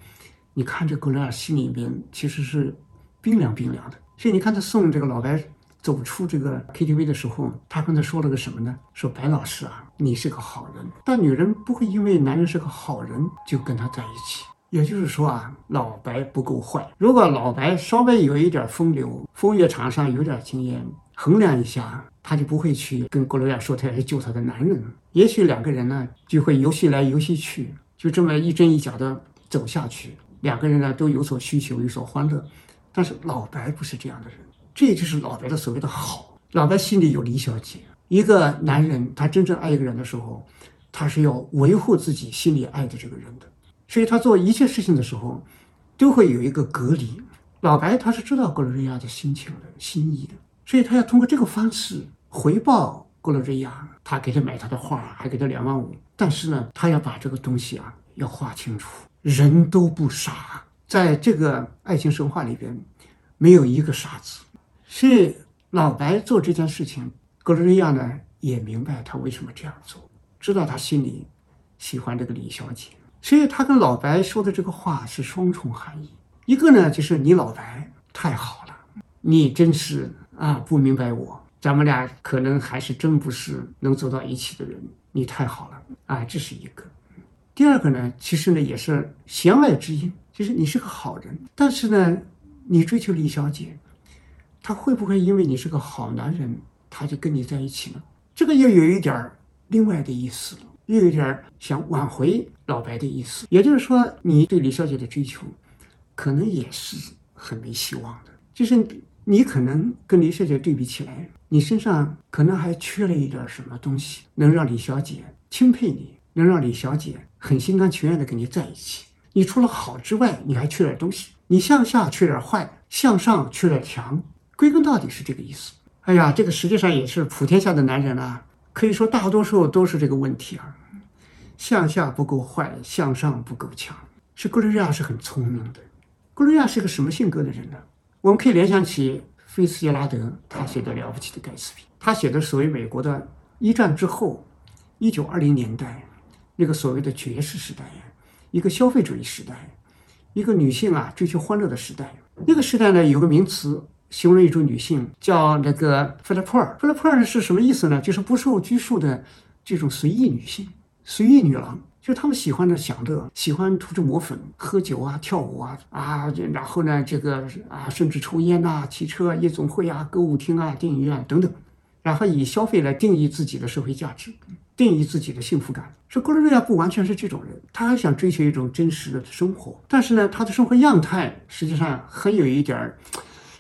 你看这格伦亚心里边其实是冰凉冰凉的。所以你看他送这个老白走出这个 KTV 的时候，他跟他说了个什么呢？说白老师啊，你是个好人，但女人不会因为男人是个好人就跟他在一起。也就是说啊，老白不够坏。如果老白稍微有一点风流，风月场上有点经验，衡量一下。他就不会去跟格罗亚说他要去救他的男人，也许两个人呢就会游戏来游戏去，就这么一真一假的走下去。两个人呢都有所需求，有所欢乐。但是老白不是这样的人，这就是老白的所谓的好。老白心里有李小姐。一个男人他真正爱一个人的时候，他是要维护自己心里爱的这个人的，所以他做一切事情的时候都会有一个隔离。老白他是知道格罗亚的心情的心意的，所以他要通过这个方式。回报格洛瑞亚，他给他买他的画，还给他两万五。但是呢，他要把这个东西啊要画清楚。人都不傻，在这个爱情神话里边，没有一个傻子。所以老白做这件事情，格洛瑞亚呢也明白他为什么这样做，知道他心里喜欢这个李小姐。所以他跟老白说的这个话是双重含义。一个呢就是你老白太好了，你真是啊不明白我。咱们俩可能还是真不是能走到一起的人，你太好了啊，这是一个。第二个呢，其实呢也是弦外之音，就是你是个好人，但是呢，你追求李小姐，他会不会因为你是个好男人，他就跟你在一起呢？这个又有一点另外的意思了，又有点想挽回老白的意思。也就是说，你对李小姐的追求，可能也是很没希望的，就是你可能跟李小姐对比起来。你身上可能还缺了一点什么东西，能让李小姐钦佩你，能让李小姐很心甘情愿的跟你在一起。你除了好之外，你还缺点东西。你向下缺点坏，向上缺点强。归根到底是这个意思。哎呀，这个实际上也是普天下的男人啊，可以说大多数都是这个问题啊。向下不够坏，向上不够强。是格雷亚是很聪明的。格雷亚是个什么性格的人呢？我们可以联想起。菲茨杰拉德他写的了不起的盖茨比，他写的所谓美国的一战之后，一九二零年代那个所谓的爵士时代，一个消费主义时代，一个女性啊追求欢乐的时代。那个时代呢，有个名词形容一种女性，叫那个菲勒普尔。菲勒普尔是什么意思呢？就是不受拘束的这种随意女性，随意女郎。就他们喜欢的享乐，喜欢涂脂抹粉、喝酒啊、跳舞啊啊，然后呢，这个啊，甚至抽烟呐、骑车、夜总会啊、歌舞厅啊、电影院等等，然后以消费来定义自己的社会价值，定义自己的幸福感。说格罗瑞亚不完全是这种人，他还想追求一种真实的生活，但是呢，他的生活样态实际上很有一点儿。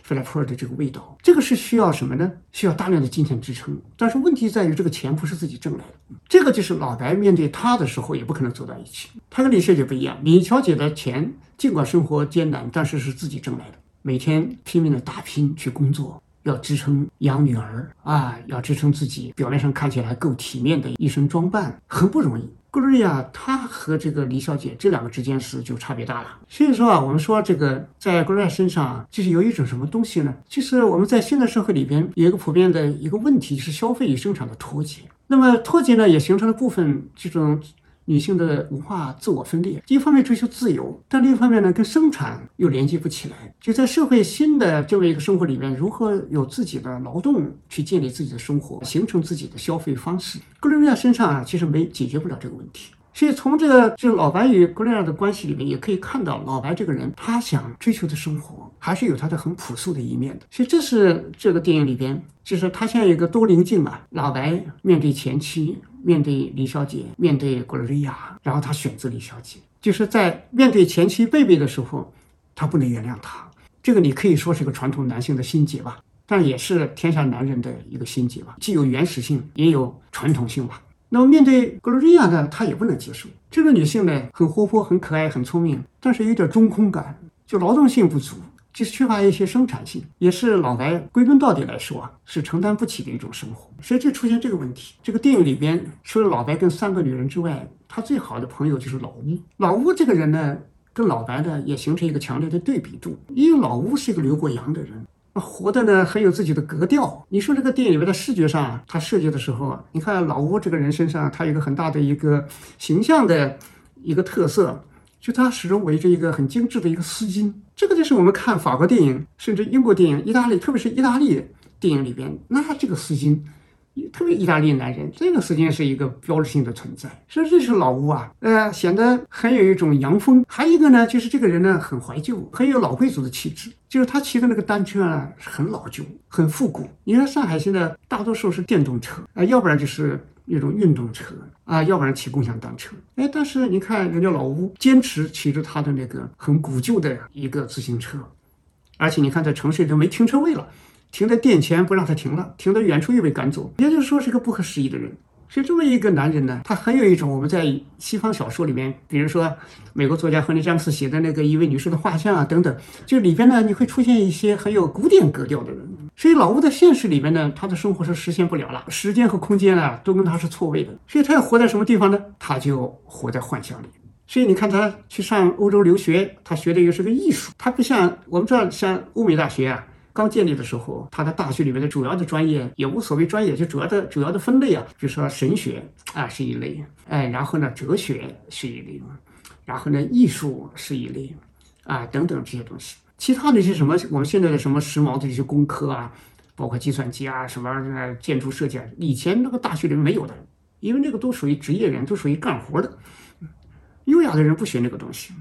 菲拉普尔的这个味道，这个是需要什么呢？需要大量的金钱支撑。但是问题在于，这个钱不是自己挣来的。这个就是老白面对他的时候，也不可能走到一起。他跟李小姐不一样，李小姐的钱尽管生活艰难，但是是自己挣来的，每天拼命的打拼去工作，要支撑养女儿啊，要支撑自己表面上看起来够体面的一身装扮，很不容易。格瑞亚她和这个李小姐这两个之间是就差别大了。所以说啊，我们说这个在格瑞亚身上就是有一种什么东西呢？就是我们在现代社会里边有一个普遍的一个问题是消费与生产的脱节。那么脱节呢，也形成了部分这种。女性的文化自我分裂，一方面追求自由，但另一方面呢，跟生产又连接不起来。就在社会新的这么一个生活里面，如何有自己的劳动去建立自己的生活，形成自己的消费方式？格雷亚身上啊，其实没解决不了这个问题。所以从这个就老白与格雷亚的关系里面，也可以看到老白这个人，他想追求的生活还是有他的很朴素的一面的。所以这是这个电影里边，就是他现在有一个多棱镜嘛。老白面对前妻。面对李小姐，面对格罗瑞亚，然后他选择李小姐，就是在面对前妻贝贝的时候，他不能原谅她。这个你可以说是个传统男性的心结吧，但也是天下男人的一个心结吧，既有原始性，也有传统性吧。那么面对格罗丽亚呢，她也不能接受。这个女性呢，很活泼、很可爱、很聪明，但是有点中空感，就劳动性不足，就是缺乏一些生产性，也是老白归根到底来说啊，是承担不起的一种生活。所以就出现这个问题。这个电影里边，除了老白跟三个女人之外，他最好的朋友就是老乌。老乌这个人呢，跟老白呢也形成一个强烈的对比度，因为老乌是一个留过洋的人。活的呢很有自己的格调。你说这个电影里面的视觉上，他设计的时候啊，你看老吴这个人身上，他有一个很大的一个形象的一个特色，就他始终围着一个很精致的一个丝巾。这个就是我们看法国电影，甚至英国电影、意大利，特别是意大利电影里边，那这个丝巾。特别意大利男人，这个丝巾是一个标志性的存在。所以这是老吴啊，呃，显得很有一种洋风。还有一个呢，就是这个人呢很怀旧，很有老贵族的气质。就是他骑的那个单车啊，很老旧，很复古。你看上海现在大多数是电动车啊，要不然就是那种运动车啊，要不然骑共享单车。哎，但是你看人家老吴坚持骑着他的那个很古旧的一个自行车，而且你看在城市里都没停车位了。停在店前不让他停了，停到远处又被赶走，也就是说是个不可思议的人。所以这么一个男人呢，他很有一种我们在西方小说里面，比如说美国作家亨利·詹姆斯写的那个一位女士的画像啊等等，就里边呢你会出现一些很有古典格调的人。所以老吴在现实里面呢，他的生活是实现不了了，时间和空间啊都跟他是错位的。所以他要活在什么地方呢？他就活在幻想里。所以你看他去上欧洲留学，他学的又是个艺术，他不像我们知道像欧美大学啊。刚建立的时候，他的大学里面的主要的专业也无所谓专业，就主要的主要的分类啊，比如说神学啊是一类，哎，然后呢哲学是一类，然后呢艺术是一类，啊等等这些东西。其他的一些什么我们现在的什么时髦的这些工科啊，包括计算机啊什么建筑设计啊，以前那个大学里面没有的，因为那个都属于职业人，都属于干活的，优雅的人不学那个东西。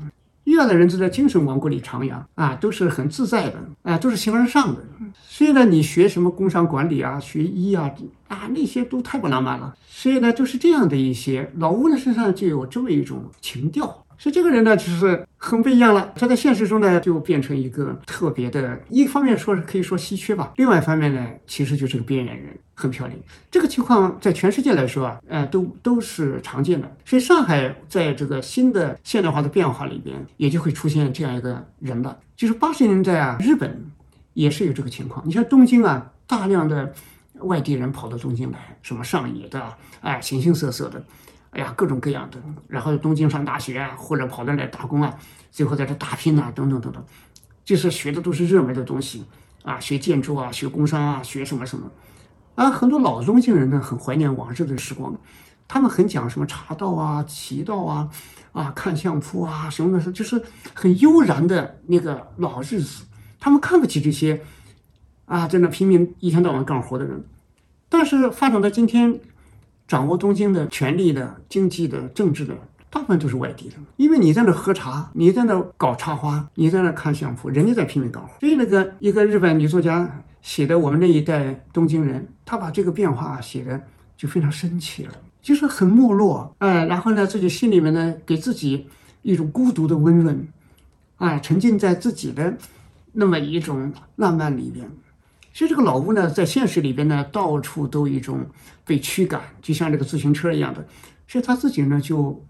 优雅的人就在精神王国里徜徉啊，都是很自在的啊，都是形而上的。所以呢，你学什么工商管理啊，学医啊，啊那些都太不浪漫了。所以呢，就是这样的一些老吴的身上就有这么一种情调。所以这个人呢，就是很不一样了。他在现实中呢，就变成一个特别的，一方面说是可以说稀缺吧，另外一方面呢，其实就是个边缘人，很漂亮。这个情况在全世界来说啊，呃，都都是常见的。所以上海在这个新的现代化的变化里边，也就会出现这样一个人了。就是八十年代啊，日本也是有这个情况。你像东京啊，大量的外地人跑到东京来，什么上野的，哎，形形色色的。哎呀，各种各样的，然后东京上大学啊，或者跑到来打工啊，最后在这打拼啊，等等等等，就是学的都是热门的东西啊，学建筑啊，学工商啊，学什么什么啊。很多老东京人呢，很怀念往日的时光，他们很讲什么茶道啊、棋道啊、啊看相扑啊什么的，就是很悠然的那个老日子。他们看不起这些啊，在那拼命一天到晚干活的人。但是发展到今天。掌握东京的权力的、经济的、政治的，大部分都是外地的。因为你在那喝茶，你在那搞插花，你在那看相扑，人家在拼命干活。所以那个一个日本女作家写的我们那一代东京人，她把这个变化写的就非常深切了，就是很没落，哎，然后呢，自己心里面呢，给自己一种孤独的温润，哎，沉浸在自己的那么一种浪漫里边。其实这个老吴呢，在现实里边呢，到处都一种被驱赶，就像这个自行车一样的。所以他自己呢，就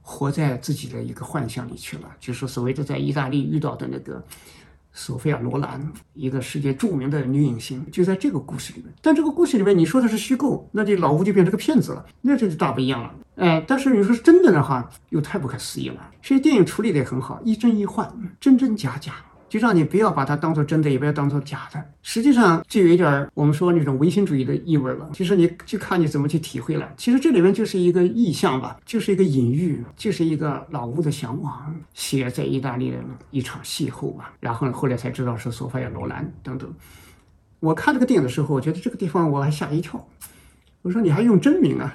活在自己的一个幻想里去了。就是所谓的在意大利遇到的那个索菲亚·罗兰，一个世界著名的女影星，就在这个故事里面。但这个故事里面，你说的是虚构，那这老吴就变成个骗子了，那这就大不一样了。哎，但是你说是真的的话，又太不可思议了。所以电影处理的也很好，一真一幻，真真假假。就让你不要把它当做真的，也不要当做假的。实际上就有一点我们说那种唯心主义的意味了。其实你就看你怎么去体会了。其实这里面就是一个意象吧，就是一个隐喻，就是一个老屋的向往，写在意大利的一场邂逅吧。然后呢，后来才知道是索菲亚·罗兰等等。我看这个电影的时候，我觉得这个地方我还吓一跳。我说你还用真名啊？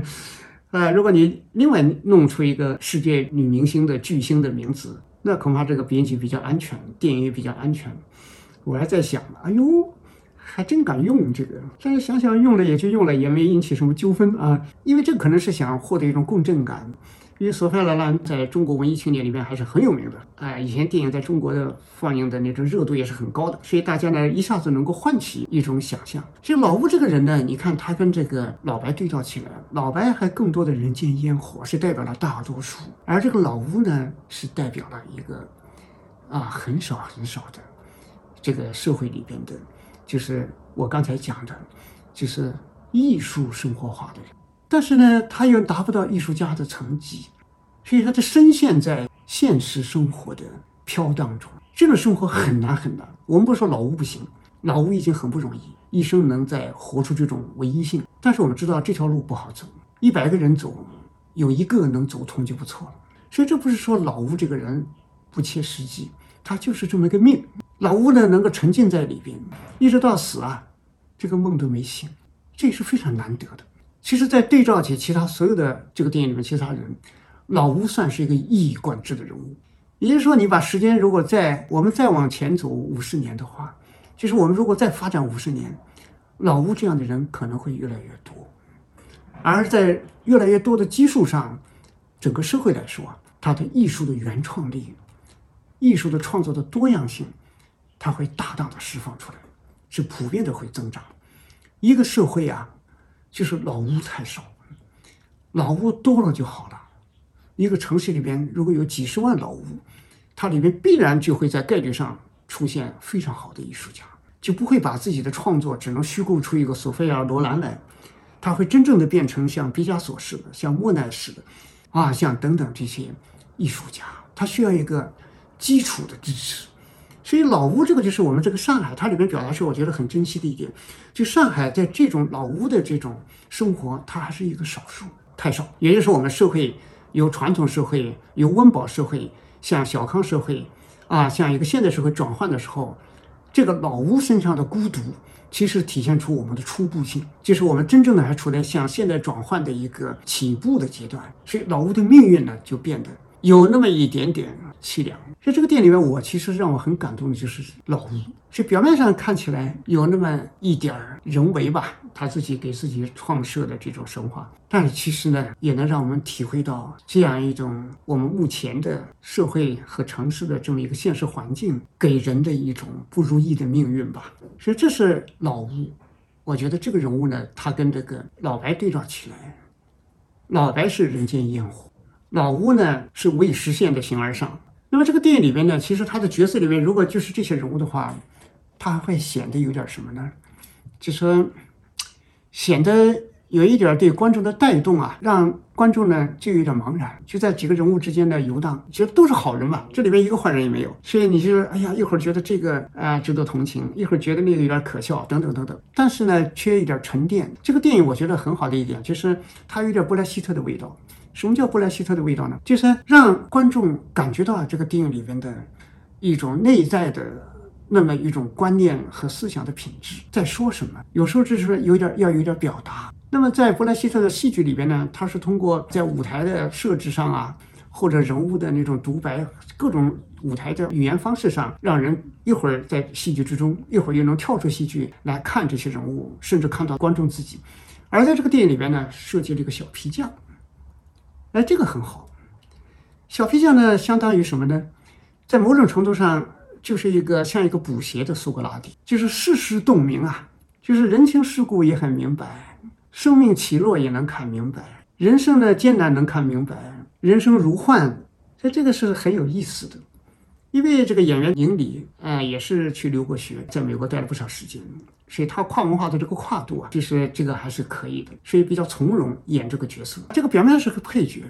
呃，如果你另外弄出一个世界女明星的巨星的名字。那恐怕这个编辑比较安全，电影也比较安全。我还在想，哎呦，还真敢用这个。但是想想用了也就用了，也没引起什么纠纷啊。因为这可能是想获得一种共振感，因为索菲亚罗兰在中国文艺青年里面还是很有名的，哎，以前电影在中国的放映的那种热度也是很高的，所以大家呢一下子能够唤起一种想象。其实老吴这个人呢，你看他跟这个老白对照起来，老白还更多的人间烟火，是代表了大多数，而这个老吴呢，是代表了一个啊很少很少的这个社会里边的，就是我刚才讲的，就是艺术生活化的人。但是呢，他又达不到艺术家的层级，所以他就深陷在现实生活的飘荡中。这种生活很难很难。我们不说老吴不行，老吴已经很不容易，一生能在活出这种唯一性。但是我们知道这条路不好走，一百个人走，有一个能走通就不错了。所以这不是说老吴这个人不切实际，他就是这么一个命。老吴呢，能够沉浸在里边，一直到死啊，这个梦都没醒，这是非常难得的。其实，在对照起其他所有的这个电影里面其他人，老吴算是一个一以贯之的人物。也就是说，你把时间如果再我们再往前走五十年的话，就是我们如果再发展五十年，老吴这样的人可能会越来越多。而在越来越多的基数上，整个社会来说，它的艺术的原创力、艺术的创作的多样性，它会大大的释放出来，是普遍的会增长。一个社会啊。就是老屋太少，老屋多了就好了。一个城市里边如果有几十万老屋，它里面必然就会在概率上出现非常好的艺术家，就不会把自己的创作只能虚构出一个索菲亚罗兰来，他会真正的变成像毕加索似的，像莫奈似的，啊，像等等这些艺术家，他需要一个基础的支持。所以老屋这个就是我们这个上海，它里面表达出我觉得很珍惜的一点，就上海在这种老屋的这种生活，它还是一个少数，太少。也就是我们社会由传统社会、由温饱社会向小康社会，啊，向一个现代社会转换的时候，这个老屋身上的孤独，其实体现出我们的初步性，就是我们真正的还处在向现代转换的一个起步的阶段。所以老屋的命运呢，就变得有那么一点点凄凉。在这个店里面，我其实让我很感动的就是老吴，是表面上看起来有那么一点儿人为吧，他自己给自己创设的这种神话，但是其实呢，也能让我们体会到这样一种我们目前的社会和城市的这么一个现实环境给人的一种不如意的命运吧。所以这是老吴，我觉得这个人物呢，他跟这个老白对照起来，老白是人间烟火，老吴呢是未实现的形而上。那么这个电影里边呢，其实他的角色里面，如果就是这些人物的话，他还会显得有点什么呢？就说显得有一点对观众的带动啊，让观众呢就有点茫然，就在几个人物之间的游荡，其实都是好人嘛，这里边一个坏人也没有，所以你就哎呀，一会儿觉得这个啊值得同情，一会儿觉得那个有点可笑，等等等等。但是呢，缺一点沉淀。这个电影我觉得很好的一点就是它有点布莱希特的味道。什么叫布莱希特的味道呢？就是让观众感觉到这个电影里边的一种内在的那么一种观念和思想的品质在说什么。有时候就是有点要有点表达。那么在布莱希特的戏剧里边呢，他是通过在舞台的设置上啊，或者人物的那种独白，各种舞台的语言方式上，让人一会儿在戏剧之中，一会儿又能跳出戏剧来看这些人物，甚至看到观众自己。而在这个电影里边呢，设计了一个小皮匠。哎，这个很好。小皮匠呢，相当于什么呢？在某种程度上，就是一个像一个补鞋的苏格拉底，就是世事洞明啊，就是人情世故也很明白，生命起落也能看明白，人生的艰难能看明白，人生如幻，所以这个是很有意思的。因为这个演员宁理啊，也是去留过学，在美国待了不少时间，所以他跨文化的这个跨度啊，其实这个还是可以的，所以比较从容演这个角色。这个表面是个配角，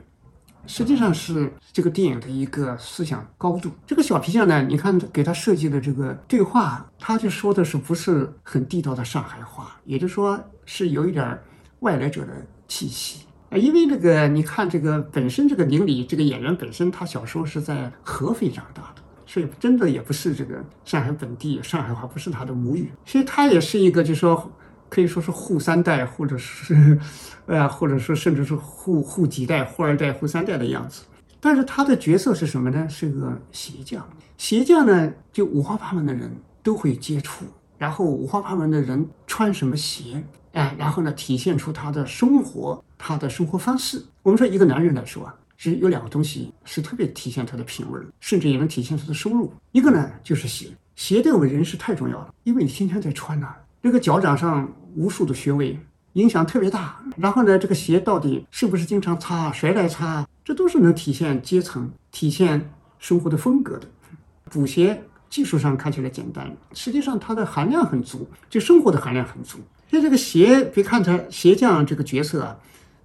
实际上是这个电影的一个思想高度。这个小皮匠呢，你看给他设计的这个对话，他就说的是不是很地道的上海话，也就是说是有一点外来者的气息啊。因为这个，你看这个本身这个宁理这个演员本身，他小时候是在合肥长大。所以真的也不是这个上海本地上海话不是他的母语，所以他也是一个，就说可以说是沪三代，或者是，呃，或者说甚至是沪沪几代、沪二代、沪三代的样子。但是他的角色是什么呢？是个鞋匠。鞋匠呢，就五花八门的人都会接触，然后五花八门的人穿什么鞋，哎，然后呢，体现出他的生活，他的生活方式。我们说一个男人来说啊。其实有两个东西是特别体现他的品味，甚至也能体现他的收入。一个呢就是鞋，鞋对我们人是太重要了，因为你天天在穿呐，这个脚掌上无数的穴位，影响特别大。然后呢，这个鞋到底是不是经常擦、谁来擦，这都是能体现阶层、体现生活的风格的。补鞋技术上看起来简单，实际上它的含量很足，就生活的含量很足。所以这个鞋，别看它鞋匠这个角色啊，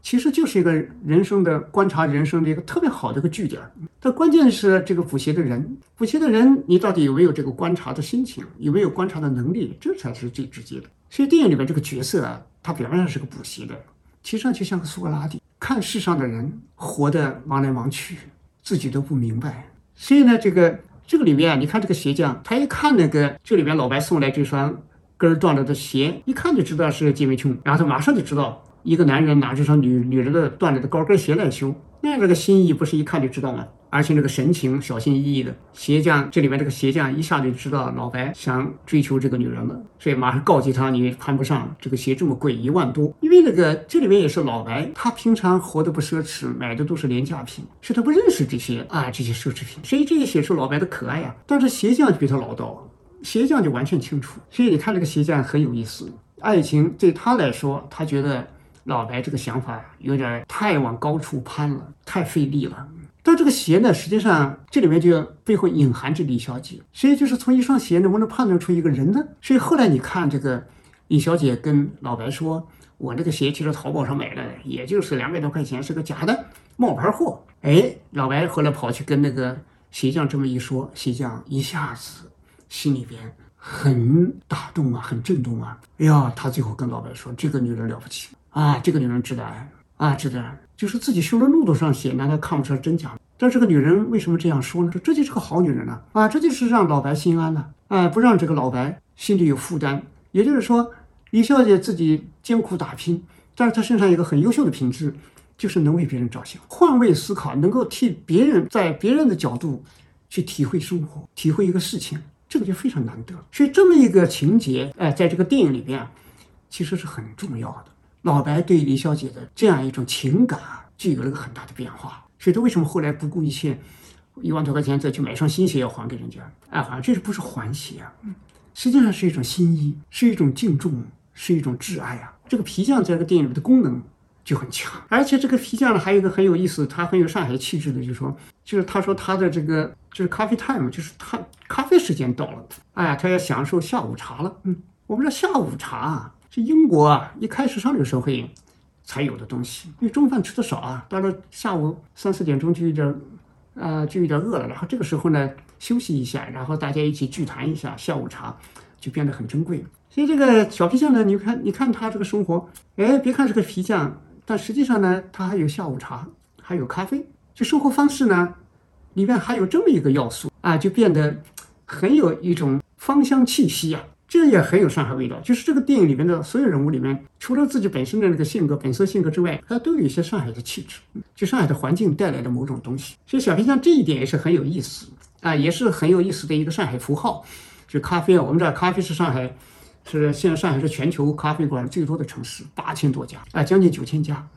其实就是一个人生的观察人生的一个特别好的一个据点。但关键是这个补鞋的人，补鞋的人，你到底有没有这个观察的心情，有没有观察的能力，这才是最直接的。所以电影里面这个角色啊，他表面上是个补鞋的，其实上就像个苏格拉底，看世上的人活得忙来忙去，自己都不明白。所以呢，这个这个里面啊，你看这个鞋匠，他一看那个这里面老白送来这双。跟儿断了的鞋，一看就知道是姐妹穷，然后他马上就知道一个男人拿这双女女人的断了的高跟鞋来修，那这个心意不是一看就知道吗？而且那个神情小心翼翼的鞋匠，这里面这个鞋匠一下就知道老白想追求这个女人了，所以马上告诫他，你攀不上这个鞋这么贵，一万多。因为那个这里面也是老白，他平常活得不奢侈，买的都是廉价品，是他不认识这些啊这些奢侈品，所以这也显出老白的可爱呀。但是鞋匠就比他老道。鞋匠就完全清楚，所以你看这个鞋匠很有意思。爱情对他来说，他觉得老白这个想法有点太往高处攀了，太费力了。但这个鞋呢，实际上这里面就背后隐含着李小姐，所以就是从一双鞋能不能判断出一个人呢？所以后来你看这个李小姐跟老白说：“我这个鞋其实淘宝上买的，也就是两百多块钱，是个假的冒牌货。”哎，老白后来跑去跟那个鞋匠这么一说，鞋匠一下子。心里边很打动啊，很震动啊！哎呀，他最后跟老白说：“这个女人了不起啊，这个女人值得爱啊，值得。就是自己修了路都上写，难道看不出来真假？但这个女人为什么这样说呢？这就是个好女人呢啊，这就是让老白心安了啊，不让这个老白心里有负担。也就是说，李小姐自己艰苦打拼，但是她身上有一个很优秀的品质，就是能为别人着想，换位思考，能够替别人在别人的角度去体会生活，体会一个事情。”这个就非常难得，所以这么一个情节，哎，在这个电影里边，其实是很重要的。老白对李小姐的这样一种情感啊，就有了个很大的变化。所以他为什么后来不顾一切，一万多块钱再去买双新鞋要还给人家？哎，好像这是不是还鞋啊？实际上是一种心意，是一种敬重，是一种挚爱啊。这个皮匠在这个电影里面的功能。就很强，而且这个皮匠呢，还有一个很有意思，他很有上海气质的，就是说，就是他说他的这个就是咖啡 time，就是他咖啡时间到了，哎呀，他要享受下午茶了。嗯，我们说下午茶啊，是英国啊一开始上流社会才有的东西，因为中饭吃的少啊，到了下午三四点钟就有点，呃，就有点饿了，然后这个时候呢休息一下，然后大家一起聚谈一下，下午茶就变得很珍贵了。所以这个小皮匠呢，你看，你看他这个生活，哎，别看是个皮匠。但实际上呢，他还有下午茶，还有咖啡，这生活方式呢，里面还有这么一个要素啊，就变得很有一种芳香气息啊，这也很有上海味道。就是这个电影里面的所有人物里面，除了自己本身的那个性格、本色性格之外，他都有一些上海的气质，就上海的环境带来的某种东西。所以小皮匠这一点也是很有意思啊，也是很有意思的一个上海符号，就咖啡啊，我们知道咖啡是上海。是现在上海是全球咖啡馆最多的城市，八千多家啊，将近九千家。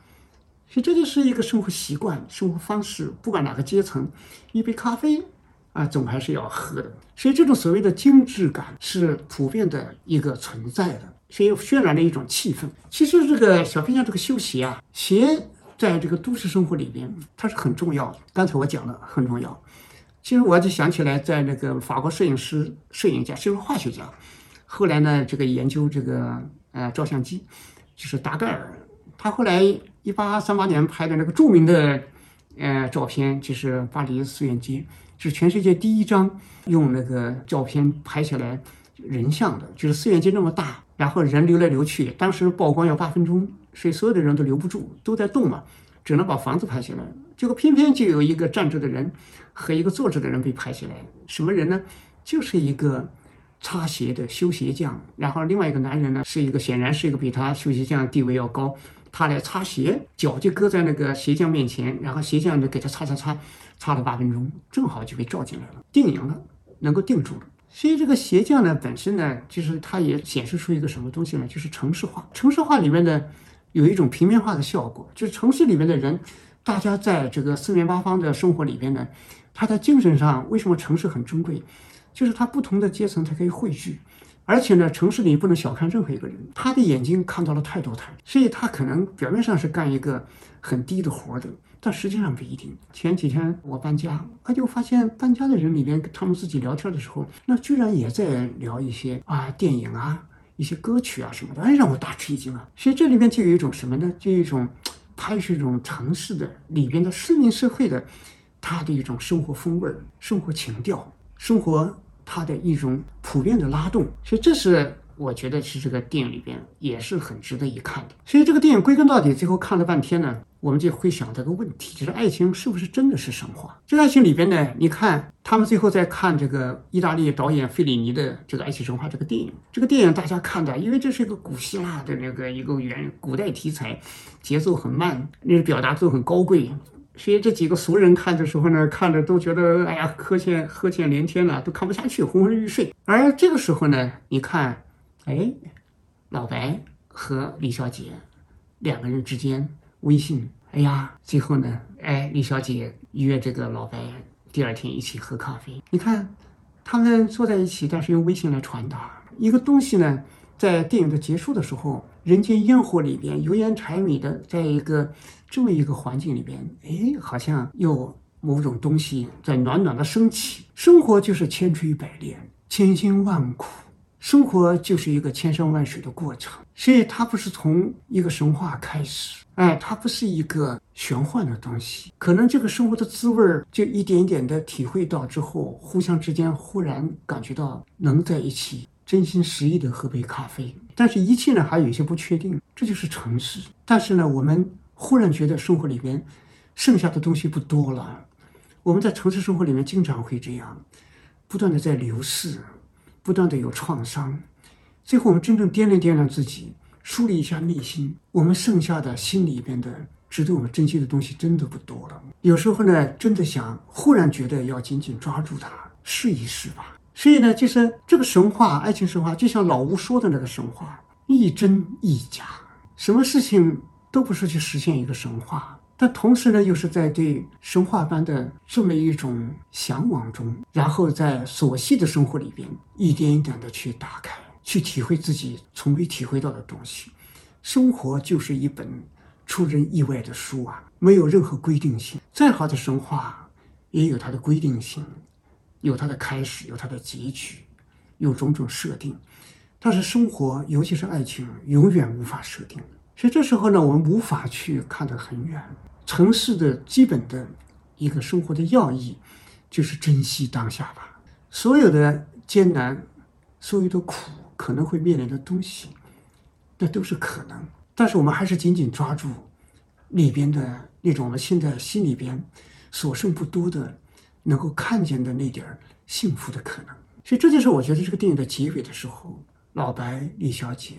所以这就是一个生活习惯、生活方式，不管哪个阶层，一杯咖啡啊，总还是要喝的。所以这种所谓的精致感是普遍的一个存在的，所以渲染了一种气氛。其实这个小飞象这个修鞋啊，鞋在这个都市生活里边它是很重要的。刚才我讲了很重要。其实我就想起来，在那个法国摄影师、摄影家，就是化学家。后来呢，这个研究这个呃照相机，就是达盖尔，他后来一八三八年拍的那个著名的呃照片，就是巴黎四月街，是全世界第一张用那个照片拍下来人像的，就是四月街那么大，然后人流来流去，当时曝光要八分钟，所以所有的人都留不住，都在动嘛，只能把房子拍下来，结果偏偏就有一个站着的人和一个坐着的人被拍下来，什么人呢？就是一个。擦鞋的修鞋匠，然后另外一个男人呢，是一个显然是一个比他修鞋匠地位要高，他来擦鞋，脚就搁在那个鞋匠面前，然后鞋匠就给他擦擦擦，差了八分钟，正好就被照进来了，定影了，能够定住了。所以这个鞋匠呢，本身呢，就是它也显示出一个什么东西呢？就是城市化。城市化里面的有一种平面化的效果，就是城市里面的人大家在这个四面八方的生活里边呢，他在精神上为什么城市很珍贵？就是他不同的阶层它可以汇聚，而且呢，城市里不能小看任何一个人，他的眼睛看到了太多太多，所以他可能表面上是干一个很低的活的，但实际上不一定。前几天我搬家，我就发现搬家的人里边，他们自己聊天的时候，那居然也在聊一些啊电影啊、一些歌曲啊什么的，哎，让我大吃一惊啊！所以这里面就有一种什么呢？就一种，它是一种城市的里边的市民社会的，它的一种生活风味、生活情调、生活。它的一种普遍的拉动，所以这是我觉得是这个电影里边也是很值得一看的。所以这个电影归根到底，最后看了半天呢，我们就会想这个问题：就是爱情是不是真的是神话？这个爱情里边呢，你看他们最后在看这个意大利导演费里尼的这个《爱情神话》这个电影，这个电影大家看的，因为这是一个古希腊的那个一个原古代题材，节奏很慢，那个表达都很高贵。所以这几个俗人看的时候呢，看着都觉得哎呀，呵欠呵欠连天了，都看不下去，昏昏欲睡。而这个时候呢，你看，哎，老白和李小姐两个人之间微信，哎呀，最后呢，哎，李小姐约这个老白第二天一起喝咖啡。你看，他们坐在一起，但是用微信来传达一个东西呢。在电影的结束的时候，人间烟火里边，油盐柴米的，在一个这么一个环境里边，哎，好像有某种东西在暖暖的升起。生活就是千锤百炼，千辛万苦，生活就是一个千山万水的过程。所以它不是从一个神话开始，哎，它不是一个玄幻的东西。可能这个生活的滋味儿，就一点点的体会到之后，互相之间忽然感觉到能在一起。真心实意的喝杯咖啡，但是一切呢还有一些不确定，这就是城市。但是呢，我们忽然觉得生活里边剩下的东西不多了。我们在城市生活里面经常会这样，不断的在流逝，不断的有创伤。最后我们真正掂量掂量自己，梳理一下内心，我们剩下的心里边的值得我们珍惜的东西真的不多了。有时候呢，真的想，忽然觉得要紧紧抓住它，试一试吧。所以呢，就是这个神话，爱情神话，就像老吴说的那个神话，一真一假，什么事情都不是去实现一个神话，但同时呢，又是在对神话般的这么一种向往中，然后在琐细的生活里边，一点一点的去打开，去体会自己从未体会到的东西。生活就是一本出人意外的书啊，没有任何规定性。再好的神话，也有它的规定性。有它的开始，有它的结局，有种种设定，但是生活，尤其是爱情，永远无法设定。所以这时候呢，我们无法去看得很远。城市的基本的一个生活的要义，就是珍惜当下吧。所有的艰难，所有的苦，可能会面临的东西，那都是可能。但是我们还是紧紧抓住里边的那种我们现在心里边所剩不多的。能够看见的那点儿幸福的可能，所以这就是我觉得这个电影的结尾的时候，老白、李小姐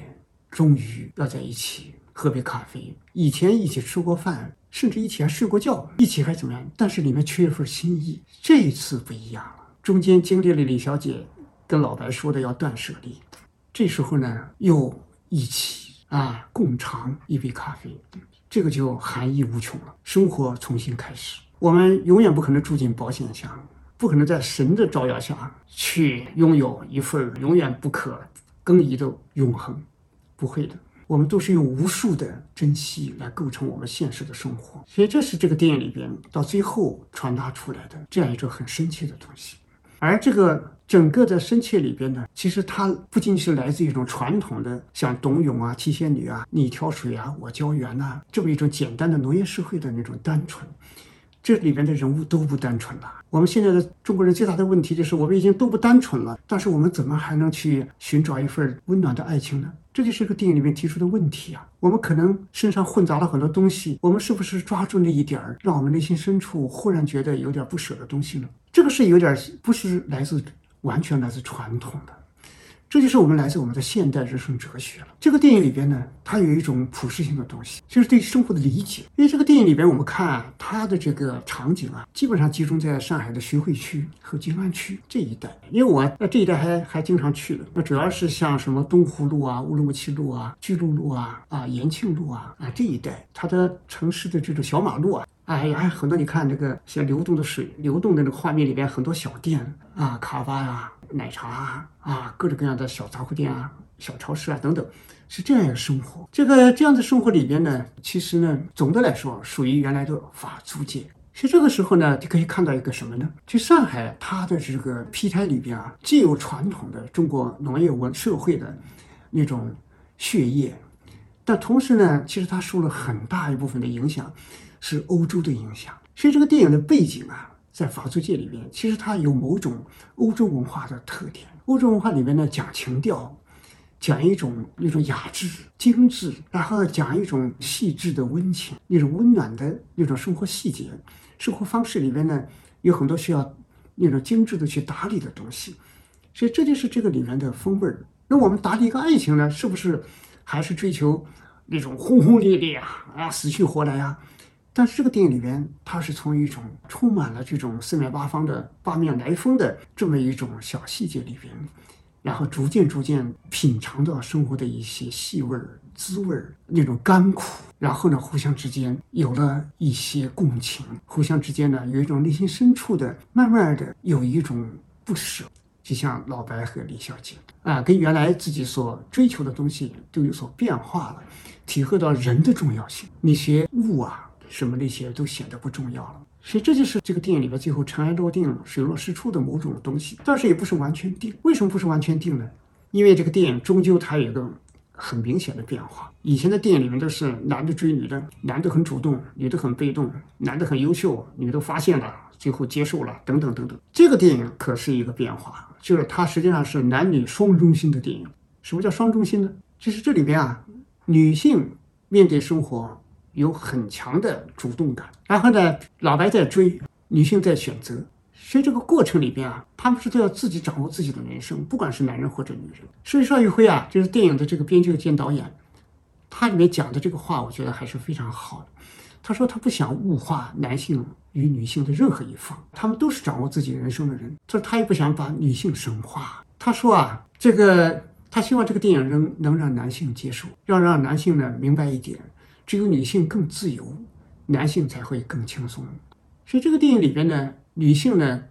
终于要在一起喝杯咖啡。以前一起吃过饭，甚至一起还睡过觉，一起还怎么样？但是里面缺一份心意。这一次不一样了，中间经历了李小姐跟老白说的要断舍离，这时候呢又一起啊共尝一杯咖啡，这个就含义无穷了。生活重新开始。我们永远不可能住进保险箱，不可能在神的照耀下去拥有一份永远不可更移的永恒，不会的。我们都是用无数的珍惜来构成我们现实的生活，所以这是这个电影里边到最后传达出来的这样一种很深切的东西。而这个整个的深切里边呢，其实它不仅是来自一种传统的像董永啊、七仙女啊、你挑水啊、我浇园呐这么一种简单的农业社会的那种单纯。这里边的人物都不单纯了。我们现在的中国人最大的问题就是，我们已经都不单纯了。但是我们怎么还能去寻找一份温暖的爱情呢？这就是一个电影里面提出的问题啊。我们可能身上混杂了很多东西，我们是不是抓住那一点儿，让我们内心深处忽然觉得有点不舍的东西呢？这个是有点不是来自完全来自传统的。这就是我们来自我们的现代人生哲学了。这个电影里边呢，它有一种普世性的东西，就是对生活的理解。因为这个电影里边，我们看啊它的这个场景啊，基本上集中在上海的徐汇区和静安区这一带。因为我那这一带还还经常去的，那主要是像什么东湖路啊、乌鲁木齐路啊、巨鹿路啊、啊延庆路啊啊这一带，它的城市的这种小马路啊。哎呀，很多你看这个像流动的水，流动的那个画面里边很多小店啊，咖啡啊、奶茶啊，啊，各种各样的小杂货店啊、小超市啊等等，是这样一个生活。这个这样的生活里边呢，其实呢，总的来说属于原来的法租界。其实这个时候呢，就可以看到一个什么呢？就上海它的这个胚胎里边啊，既有传统的中国农业文社会的那种血液，但同时呢，其实它受了很大一部分的影响。是欧洲的影响，所以这个电影的背景啊，在法租界里边，其实它有某种欧洲文化的特点。欧洲文化里面呢，讲情调，讲一种那种雅致、精致，然后讲一种细致的温情，那种温暖的那种生活细节、生活方式里边呢，有很多需要那种精致的去打理的东西。所以这就是这个里面的风味儿。那我们打理一个爱情呢，是不是还是追求那种轰轰烈烈啊啊，死去活来啊？但是这个电影里边，它是从一种充满了这种四面八方的八面来风的这么一种小细节里边，然后逐渐逐渐品尝到生活的一些细味儿、滋味儿，那种甘苦，然后呢，互相之间有了一些共情，互相之间呢，有一种内心深处的，慢慢的有一种不舍，就像老白和李小姐啊，跟原来自己所追求的东西都有所变化了，体会到人的重要性，那些物啊。什么那些都显得不重要了，所以这就是这个电影里边最后尘埃落定了、水落石出的某种东西。但是也不是完全定，为什么不是完全定呢？因为这个电影终究它有一个很明显的变化。以前的电影里面都是男的追女的，男的很主动，女的很被动，男的很优秀，女的发现了，最后接受了，等等等等。这个电影可是一个变化，就是它实际上是男女双中心的电影。什么叫双中心呢？就是这里边啊，女性面对生活。有很强的主动感，然后呢，老白在追，女性在选择，所以这个过程里边啊，他们是都要自己掌握自己的人生，不管是男人或者女人。所以邵艺辉啊，就是电影的这个编剧兼导演，他里面讲的这个话，我觉得还是非常好的。他说他不想物化男性与女性的任何一方，他们都是掌握自己人生的人。他说他也不想把女性神化。他说啊，这个他希望这个电影能能让男性接受，要让男性呢明白一点。只有女性更自由，男性才会更轻松。所以这个电影里边呢，女性呢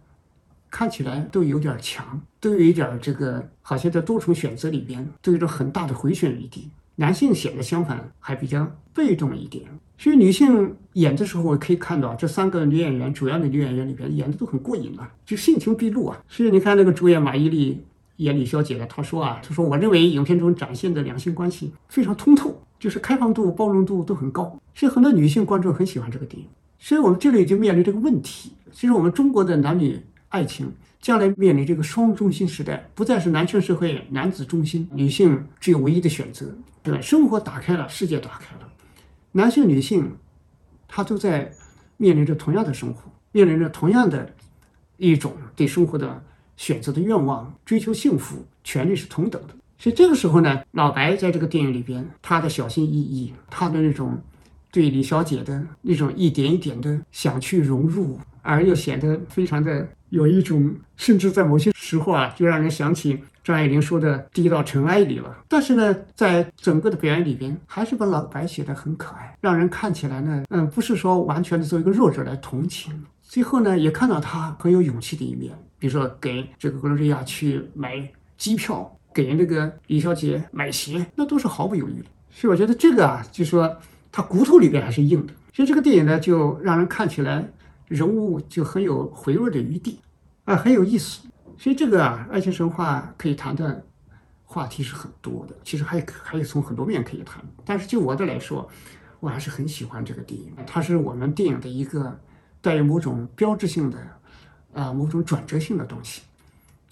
看起来都有点强，都有一点这个，好像在多重选择里边都有着很大的回旋余地。男性显得相反，还比较被动一点。所以女性演的时候，我可以看到这三个女演员，主要的女演员里边演的都很过瘾啊，就性情毕露啊。所以你看那个主演马伊琍演李小姐的，她说啊，她说我认为影片中展现的两性关系非常通透。就是开放度、包容度都很高，所以很多女性观众很喜欢这个电影。所以我们这里就面临这个问题：，其实我们中国的男女爱情将来面临这个双中心时代，不再是男权社会、男子中心，女性只有唯一的选择，对？生活打开了，世界打开了，男性、女性，他都在面临着同样的生活，面临着同样的一种对生活的选择的愿望，追求幸福，权利是同等的。所以这个时候呢，老白在这个电影里边，他的小心翼翼，他的那种对李小姐的那种一点一点的想去融入，而又显得非常的有一种，甚至在某些时候啊，就让人想起张爱玲说的“低到尘埃里了”。但是呢，在整个的表演里边，还是把老白写得很可爱，让人看起来呢，嗯，不是说完全的做一个弱者来同情。最后呢，也看到他很有勇气的一面，比如说给这个格罗瑞亚去买机票。给那个李小姐买鞋，那都是毫不犹豫的。所以我觉得这个啊，就说他骨头里边还是硬的。所以这个电影呢，就让人看起来人物就很有回味的余地，啊，很有意思。所以这个啊，爱情神话可以谈的话题是很多的，其实还还有从很多面可以谈。但是就我的来说，我还是很喜欢这个电影，它是我们电影的一个带有某种标志性的啊，某种转折性的东西。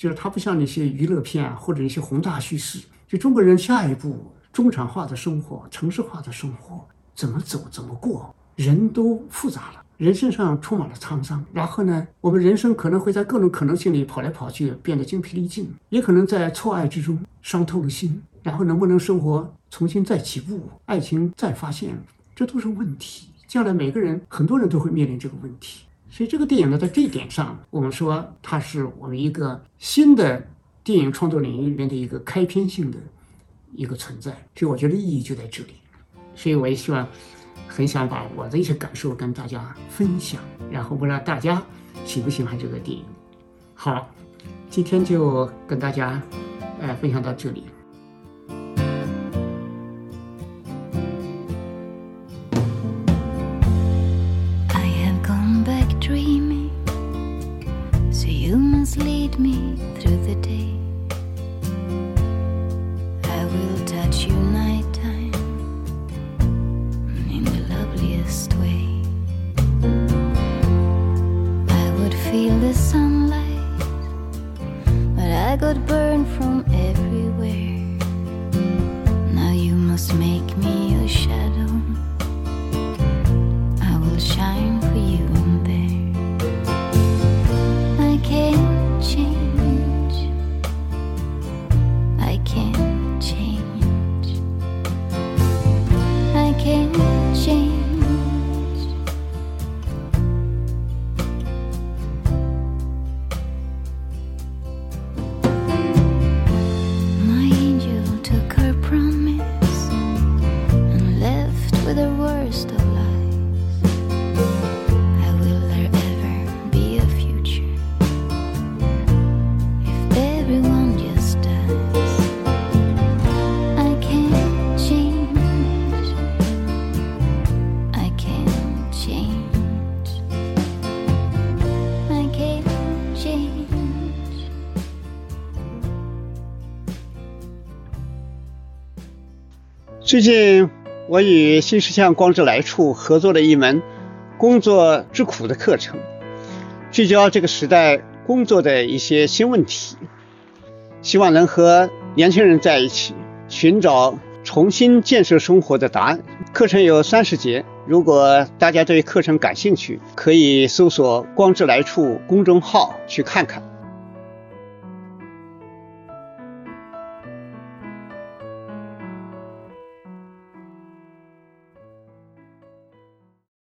就是它不像那些娱乐片啊，或者一些宏大叙事。就中国人下一步中产化的生活、城市化的生活怎么走、怎么过？人都复杂了，人身上充满了沧桑。然后呢，我们人生可能会在各种可能性里跑来跑去，变得精疲力尽，也可能在错爱之中伤透了心。然后能不能生活重新再起步，爱情再发现，这都是问题。将来每个人、很多人都会面临这个问题。所以这个电影呢，在这一点上，我们说它是我们一个新的电影创作领域里面的一个开篇性的一个存在。所以我觉得意义就在这里。所以我也希望很想把我的一些感受跟大家分享，然后不知道大家喜不喜欢这个电影。好，今天就跟大家呃分享到这里。最近我与新世相光之来处合作了一门工作之苦的课程，聚焦这个时代工作的一些新问题，希望能和年轻人在一起寻找重新建设生活的答案。课程有三十节，如果大家对课程感兴趣，可以搜索“光之来处”公众号去看看。